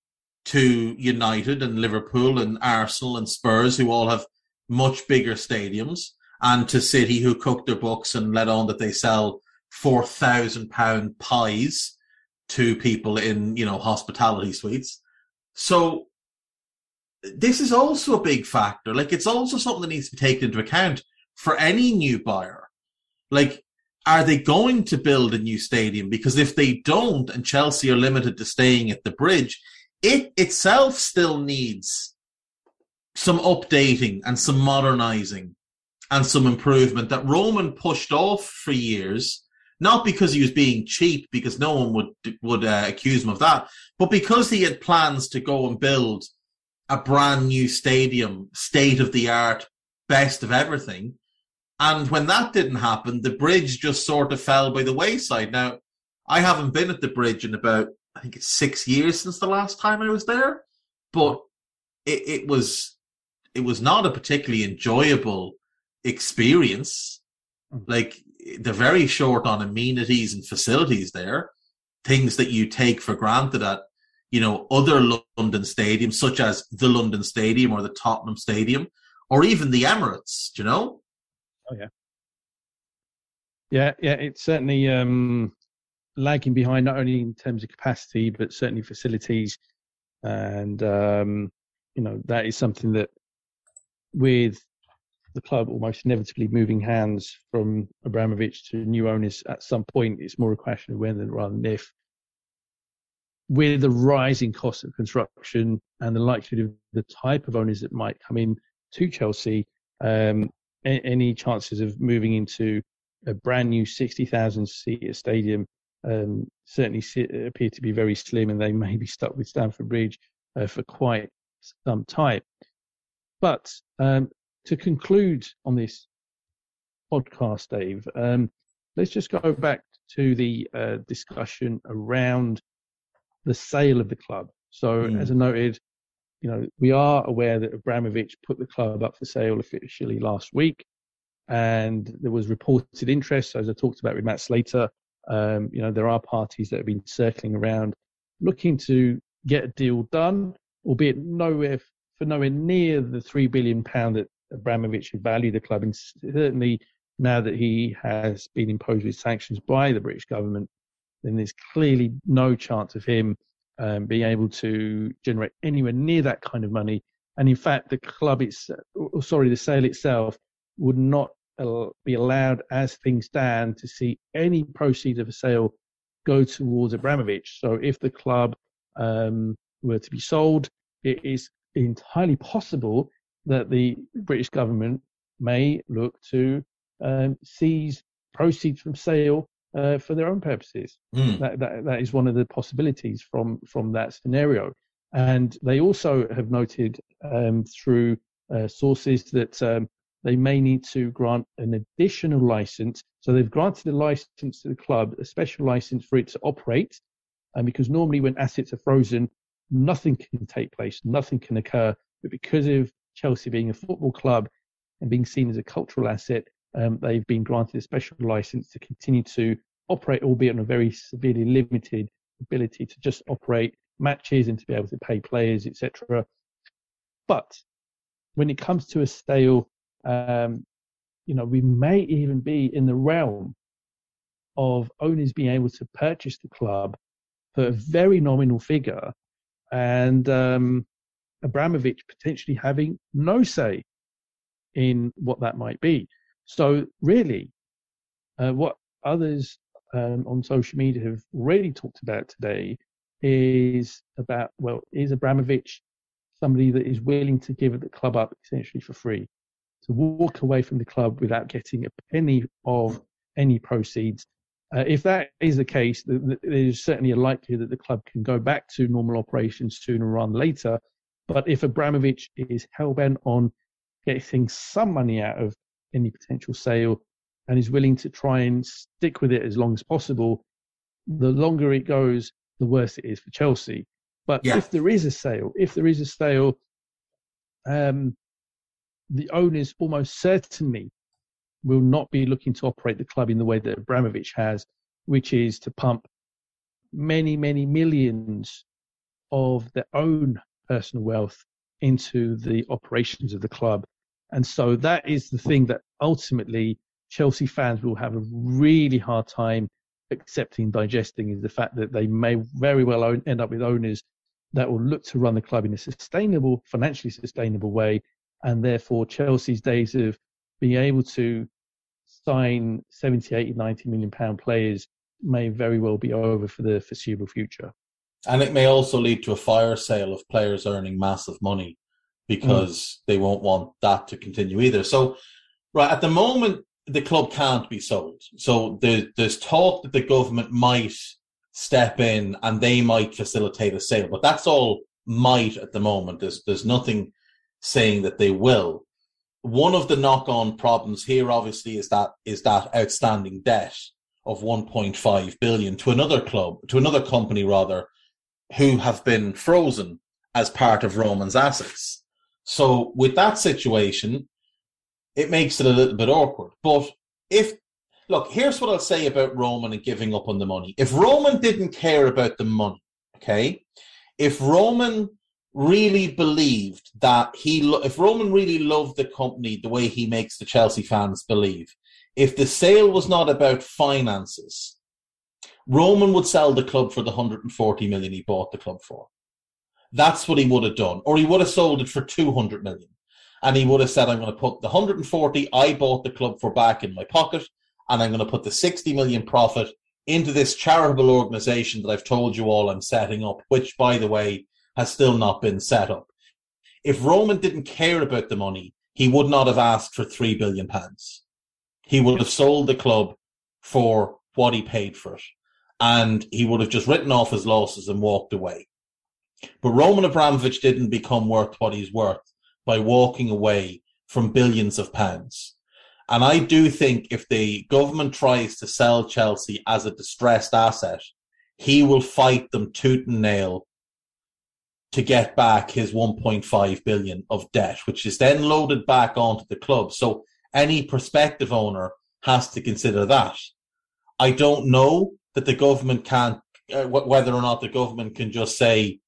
to United and Liverpool and Arsenal and Spurs, who all have much bigger stadiums, and to City, who cook their books and let on that they sell four thousand pound pies to people in you know hospitality suites. So this is also a big factor. Like it's also something that needs to be taken into account for any new buyer. Like, are they going to build a new stadium? Because if they don't, and Chelsea are limited to staying at the bridge, it itself still needs some updating and some modernizing and some improvement that Roman pushed off for years, not because he was being cheap, because no one would would uh, accuse him of that, but because he had plans to go and build a brand new stadium, state of the art, best of everything. And when that didn't happen, the bridge just sort of fell by the wayside. Now, I haven't been at the bridge in about, I think it's six years since the last time I was there, but it, it was it was not a particularly enjoyable experience. Hmm. Like they're very short on amenities and facilities there, things that you take for granted at you know other London stadiums, such as the London Stadium or the Tottenham Stadium, or even the Emirates. Do you know? Oh yeah, yeah, yeah. It's certainly um, lagging behind, not only in terms of capacity, but certainly facilities, and um, you know that is something that with the club almost inevitably moving hands from Abramovich to new owners at some point. It's more a question of when than rather than if. With the rising cost of construction and the likelihood of the type of owners that might come in to Chelsea, um, any chances of moving into a brand new 60,000 seat stadium um, certainly appear to be very slim, and they may be stuck with Stamford Bridge uh, for quite some time. But um, to conclude on this podcast, Dave, um, let's just go back to the uh, discussion around the sale of the club. So, mm. as I noted, you know, we are aware that Abramovich put the club up for sale officially last week, and there was reported interest. So As I talked about with Matt Slater, um, you know, there are parties that have been circling around looking to get a deal done, albeit nowhere for nowhere near the three billion pound that Abramovich had valued the club, and certainly now that he has been imposed with sanctions by the British government, then there's clearly no chance of him um, being able to generate anywhere near that kind of money. And in fact, the club, it's sorry, the sale itself would not be allowed, as things stand, to see any proceeds of a sale go towards Abramovich. So if the club um, were to be sold, it is entirely possible that the British government may look to um, seize proceeds from sale uh, for their own purposes. Mm. That, that, that is one of the possibilities from, from that scenario. And they also have noted um, through uh, sources that um, they may need to grant an additional license. So they've granted a license to the club, a special license for it to operate. And because normally when assets are frozen, nothing can take place, nothing can occur. But because of Chelsea being a football club and being seen as a cultural asset, um, they've been granted a special license to continue to operate, albeit on a very severely limited ability to just operate matches and to be able to pay players, etc. But when it comes to a sale, um, you know, we may even be in the realm of owners being able to purchase the club for a very nominal figure and um, Abramovich potentially having no say in what that might be. So, really, uh, what others um, on social media have already talked about today is about well, is Abramovich somebody that is willing to give the club up essentially for free, to walk away from the club without getting a penny of any proceeds? Uh, if that is the case, there's certainly a likelihood that the club can go back to normal operations sooner rather than later. But if Abramovich is hell bent on getting some money out of any potential sale and is willing to try and stick with it as long as possible, the longer it goes, the worse it is for Chelsea. But yeah. if there is a sale, if there is a sale, um, the owners almost certainly will not be looking to operate the club in the way that Abramovich has, which is to pump many, many millions of their own personal wealth into the operations of the club. And so that is the thing that ultimately Chelsea fans will have a really hard time accepting, digesting, is the fact that they may very well own, end up with owners that will look to run the club in a sustainable, financially sustainable way. And therefore, Chelsea's days of being able to sign 70, 80, 90 million pound players may very well be over for the foreseeable future. And it may also lead to a fire sale of players earning massive money because mm. they won't want that to continue either. So, right at the moment, the club can't be sold. So there, there's talk that the government might step in and they might facilitate a sale, but that's all might at the moment. There's there's nothing saying that they will. One of the knock-on problems here, obviously, is that is that outstanding debt of 1.5 billion to another club, to another company rather, who have been frozen as part of Roman's assets. So with that situation, it makes it a little bit awkward. But if look, here's what I'll say about Roman and giving up on the money. If Roman didn't care about the money, okay, if Roman really believed that he, if Roman really loved the company the way he makes the Chelsea fans believe, if the sale was not about finances, Roman would sell the club for the 140 million he bought the club for. That's what he would have done. Or he would have sold it for 200 million. And he would have said, I'm going to put the 140 I bought the club for back in my pocket, and I'm going to put the 60 million profit into this charitable organization that I've told you all I'm setting up, which, by the way, has still not been set up. If Roman didn't care about the money, he would not have asked for three billion pounds. He would have sold the club for what he paid for it. And he would have just written off his losses and walked away. But Roman Abramovich didn't become worth what he's worth by walking away from billions of pounds. And I do think if the government tries to sell Chelsea as a distressed asset, he will fight them tooth and nail to get back his 1.5 billion of debt, which is then loaded back onto the club. So any prospective owner has to consider that. I don't know that the government can't, uh, whether or not the government can just say,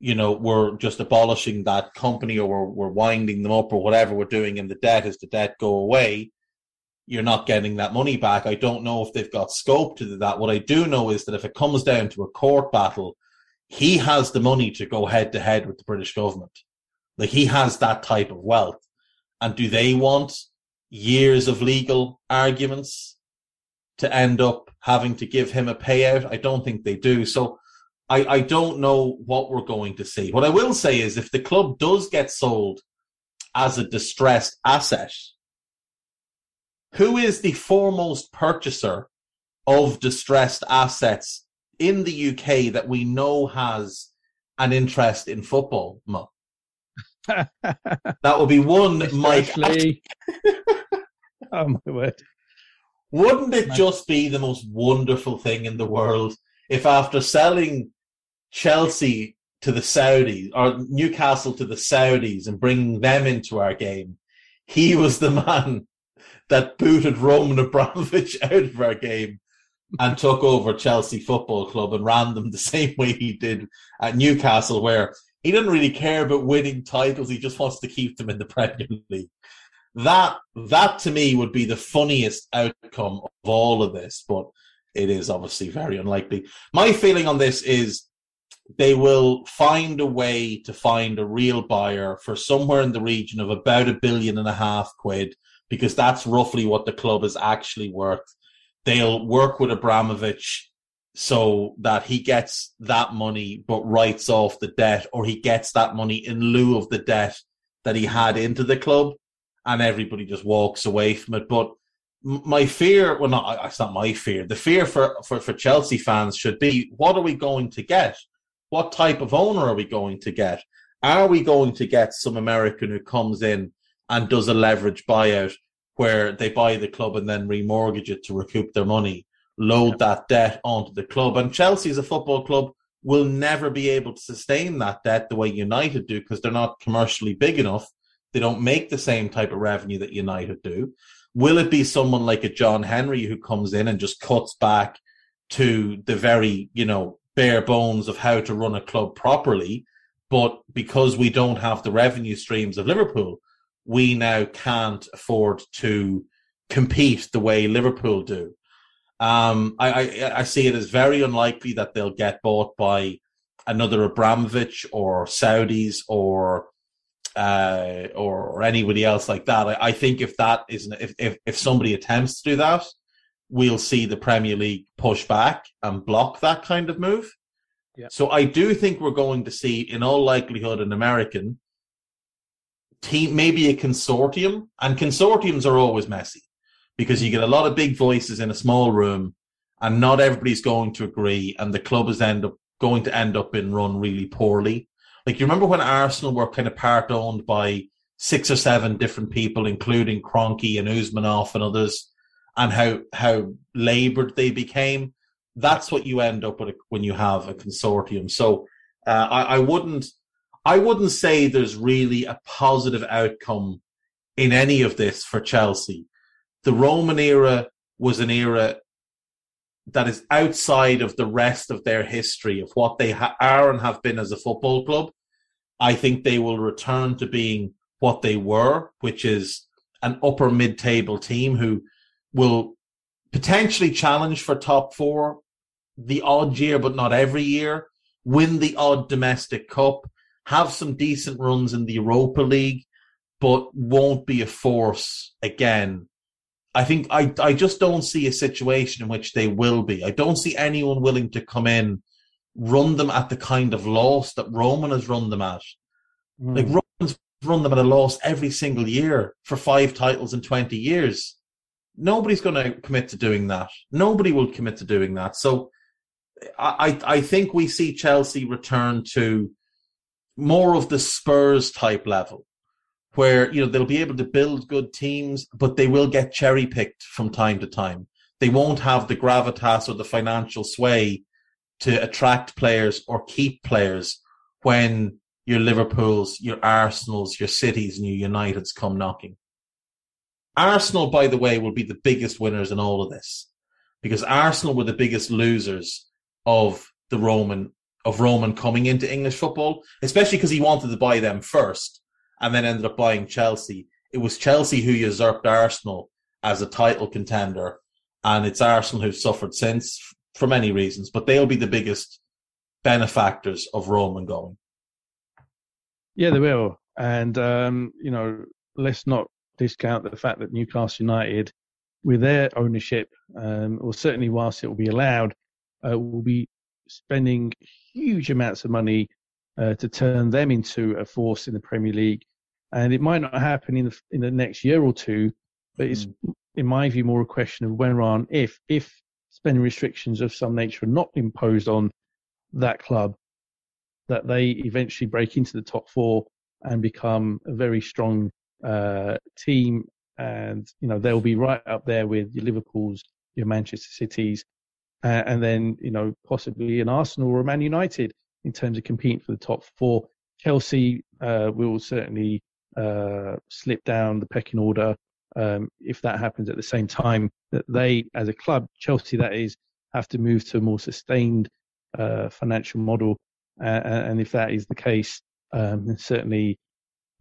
you know, we're just abolishing that company or we're, we're winding them up or whatever we're doing in the debt is the debt go away. You're not getting that money back. I don't know if they've got scope to do that. What I do know is that if it comes down to a court battle he has the money to go head to head with the British government. Like he has that type of wealth. And do they want years of legal arguments to end up having to give him a payout? I don't think they do. So I, I don't know what we're going to see. What I will say is if the club does get sold as a distressed asset, who is the foremost purchaser of distressed assets in the UK that we know has an interest in football, Mo? that would be one, Mike. oh my word! Wouldn't it just be the most wonderful thing in the world if, after selling Chelsea to the Saudis or Newcastle to the Saudis and bringing them into our game, he was the man that booted Roman Abramovich out of our game and took over Chelsea Football Club and ran them the same way he did at Newcastle, where he didn't really care about winning titles. He just wants to keep them in the Premier League. That that to me would be the funniest outcome of all of this, but it is obviously very unlikely. My feeling on this is they will find a way to find a real buyer for somewhere in the region of about a billion and a half quid, because that's roughly what the club is actually worth they'll work with Abramovich so that he gets that money but writes off the debt or he gets that money in lieu of the debt that he had into the club and everybody just walks away from it. But my fear, well, not, it's not my fear. The fear for, for, for Chelsea fans should be, what are we going to get? What type of owner are we going to get? Are we going to get some American who comes in and does a leverage buyout where they buy the club and then remortgage it to recoup their money, load that debt onto the club. And Chelsea as a football club will never be able to sustain that debt the way United do because they're not commercially big enough. They don't make the same type of revenue that United do. Will it be someone like a John Henry who comes in and just cuts back to the very, you know, bare bones of how to run a club properly? But because we don't have the revenue streams of Liverpool, we now can't afford to compete the way Liverpool do. Um, I, I, I see it as very unlikely that they'll get bought by another Abramovich or Saudis or uh, or, or anybody else like that. I, I think if that is if, if if somebody attempts to do that, we'll see the Premier League push back and block that kind of move. Yeah. So I do think we're going to see, in all likelihood, an American team, maybe a consortium, and consortiums are always messy because you get a lot of big voices in a small room, and not everybody's going to agree, and the club is end up going to end up in run really poorly. Like you remember when Arsenal were kind of part owned by six or seven different people, including Kroenke and Usmanov and others, and how how laboured they became. That's what you end up with when you have a consortium. So uh, I, I wouldn't I wouldn't say there's really a positive outcome in any of this for Chelsea. The Roman era was an era that is outside of the rest of their history of what they ha- are and have been as a football club. I think they will return to being what they were, which is an upper mid table team who will potentially challenge for top four the odd year, but not every year, win the odd domestic cup, have some decent runs in the Europa League, but won't be a force again. I think I, I just don't see a situation in which they will be. I don't see anyone willing to come in, run them at the kind of loss that Roman has run them at. Mm. Like Roman's run them at a loss every single year for five titles in 20 years. Nobody's going to commit to doing that. Nobody will commit to doing that. So I, I think we see Chelsea return to more of the Spurs type level, where you know they'll be able to build good teams, but they will get cherry picked from time to time. They won't have the gravitas or the financial sway to attract players or keep players when your Liverpools, your Arsenals, your Cities, and your Uniteds come knocking. Arsenal, by the way, will be the biggest winners in all of this because Arsenal were the biggest losers of the Roman of Roman coming into English football, especially because he wanted to buy them first and then ended up buying Chelsea. It was Chelsea who usurped Arsenal as a title contender, and it's Arsenal who've suffered since for many reasons, but they'll be the biggest benefactors of Roman going. Yeah, they will. And, um, you know, let's not discount the fact that Newcastle United, with their ownership, um, or certainly whilst it will be allowed, uh, will be spending huge amounts of money uh, to turn them into a force in the Premier League. And it might not happen in the, in the next year or two, but it's, mm. in my view, more a question of when or on if, if spending restrictions of some nature are not imposed on that club, that they eventually break into the top four and become a very strong uh, team. And, you know, they'll be right up there with your Liverpools, your Manchester Cities, uh, and then you know possibly an Arsenal or a Man United in terms of competing for the top four. Chelsea uh, will certainly uh, slip down the pecking order um, if that happens at the same time that they, as a club, Chelsea that is, have to move to a more sustained uh, financial model. and if that is the case, um, then certainly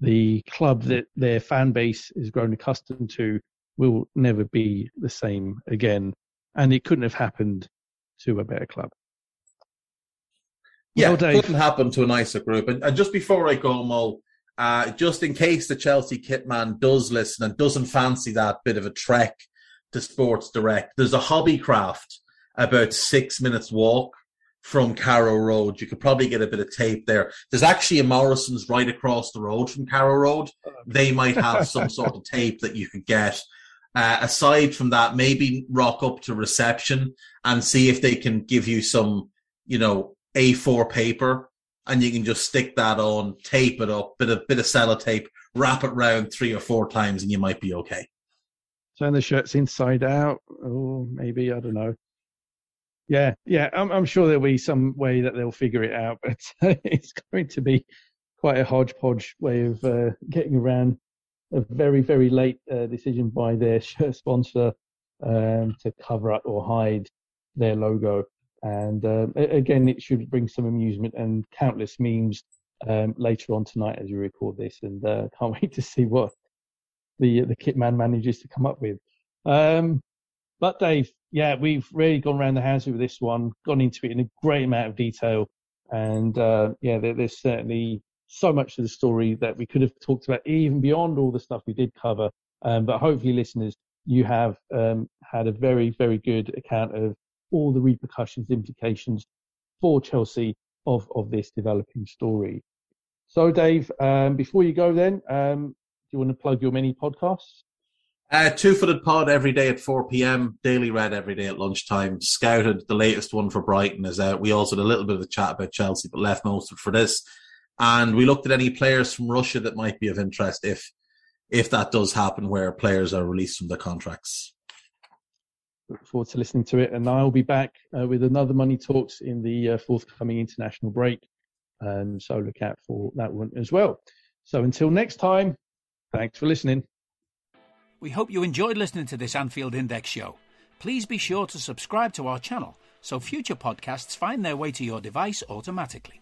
the club that their fan base is grown accustomed to will never be the same again and it couldn't have happened to a better club. Yeah, well, it couldn't happen to a nicer group. And, and just before I go, Mo, uh, just in case the Chelsea kitman does listen and doesn't fancy that bit of a trek to Sports Direct, there's a hobby craft about six minutes walk from Carrow Road. You could probably get a bit of tape there. There's actually a Morrison's right across the road from Carrow Road. They might have some sort of tape that you could get. Uh, aside from that, maybe rock up to reception and see if they can give you some, you know, A4 paper and you can just stick that on, tape it up, bit of bit of sellotape, wrap it round three or four times, and you might be okay. Turn the shirts inside out, or maybe I don't know. Yeah, yeah, I'm, I'm sure there'll be some way that they'll figure it out, but it's going to be quite a hodgepodge way of uh, getting around a very very late uh, decision by their shirt sponsor um, to cover up or hide their logo. And uh, again, it should bring some amusement and countless memes um, later on tonight as we record this. And uh, can't wait to see what the the kit man manages to come up with. Um, but Dave, yeah, we've really gone around the houses with this one, gone into it in a great amount of detail, and uh, yeah, there, there's certainly so much of the story that we could have talked about even beyond all the stuff we did cover. Um, but hopefully, listeners, you have um, had a very, very good account of all the repercussions, implications for Chelsea of, of this developing story. So, Dave, um, before you go, then, um, do you want to plug your many podcasts? Uh, Two Footed Pod every day at 4 p.m. Daily Red every day at lunchtime. Scouted, the latest one for Brighton is out. We also had a little bit of a chat about Chelsea, but left most for this and we looked at any players from Russia that might be of interest if if that does happen, where players are released from their contracts. Look forward to listening to it, and I'll be back uh, with another Money Talks in the uh, forthcoming international break. Um, so look out for that one as well. So until next time, thanks for listening. We hope you enjoyed listening to this Anfield Index show. Please be sure to subscribe to our channel so future podcasts find their way to your device automatically.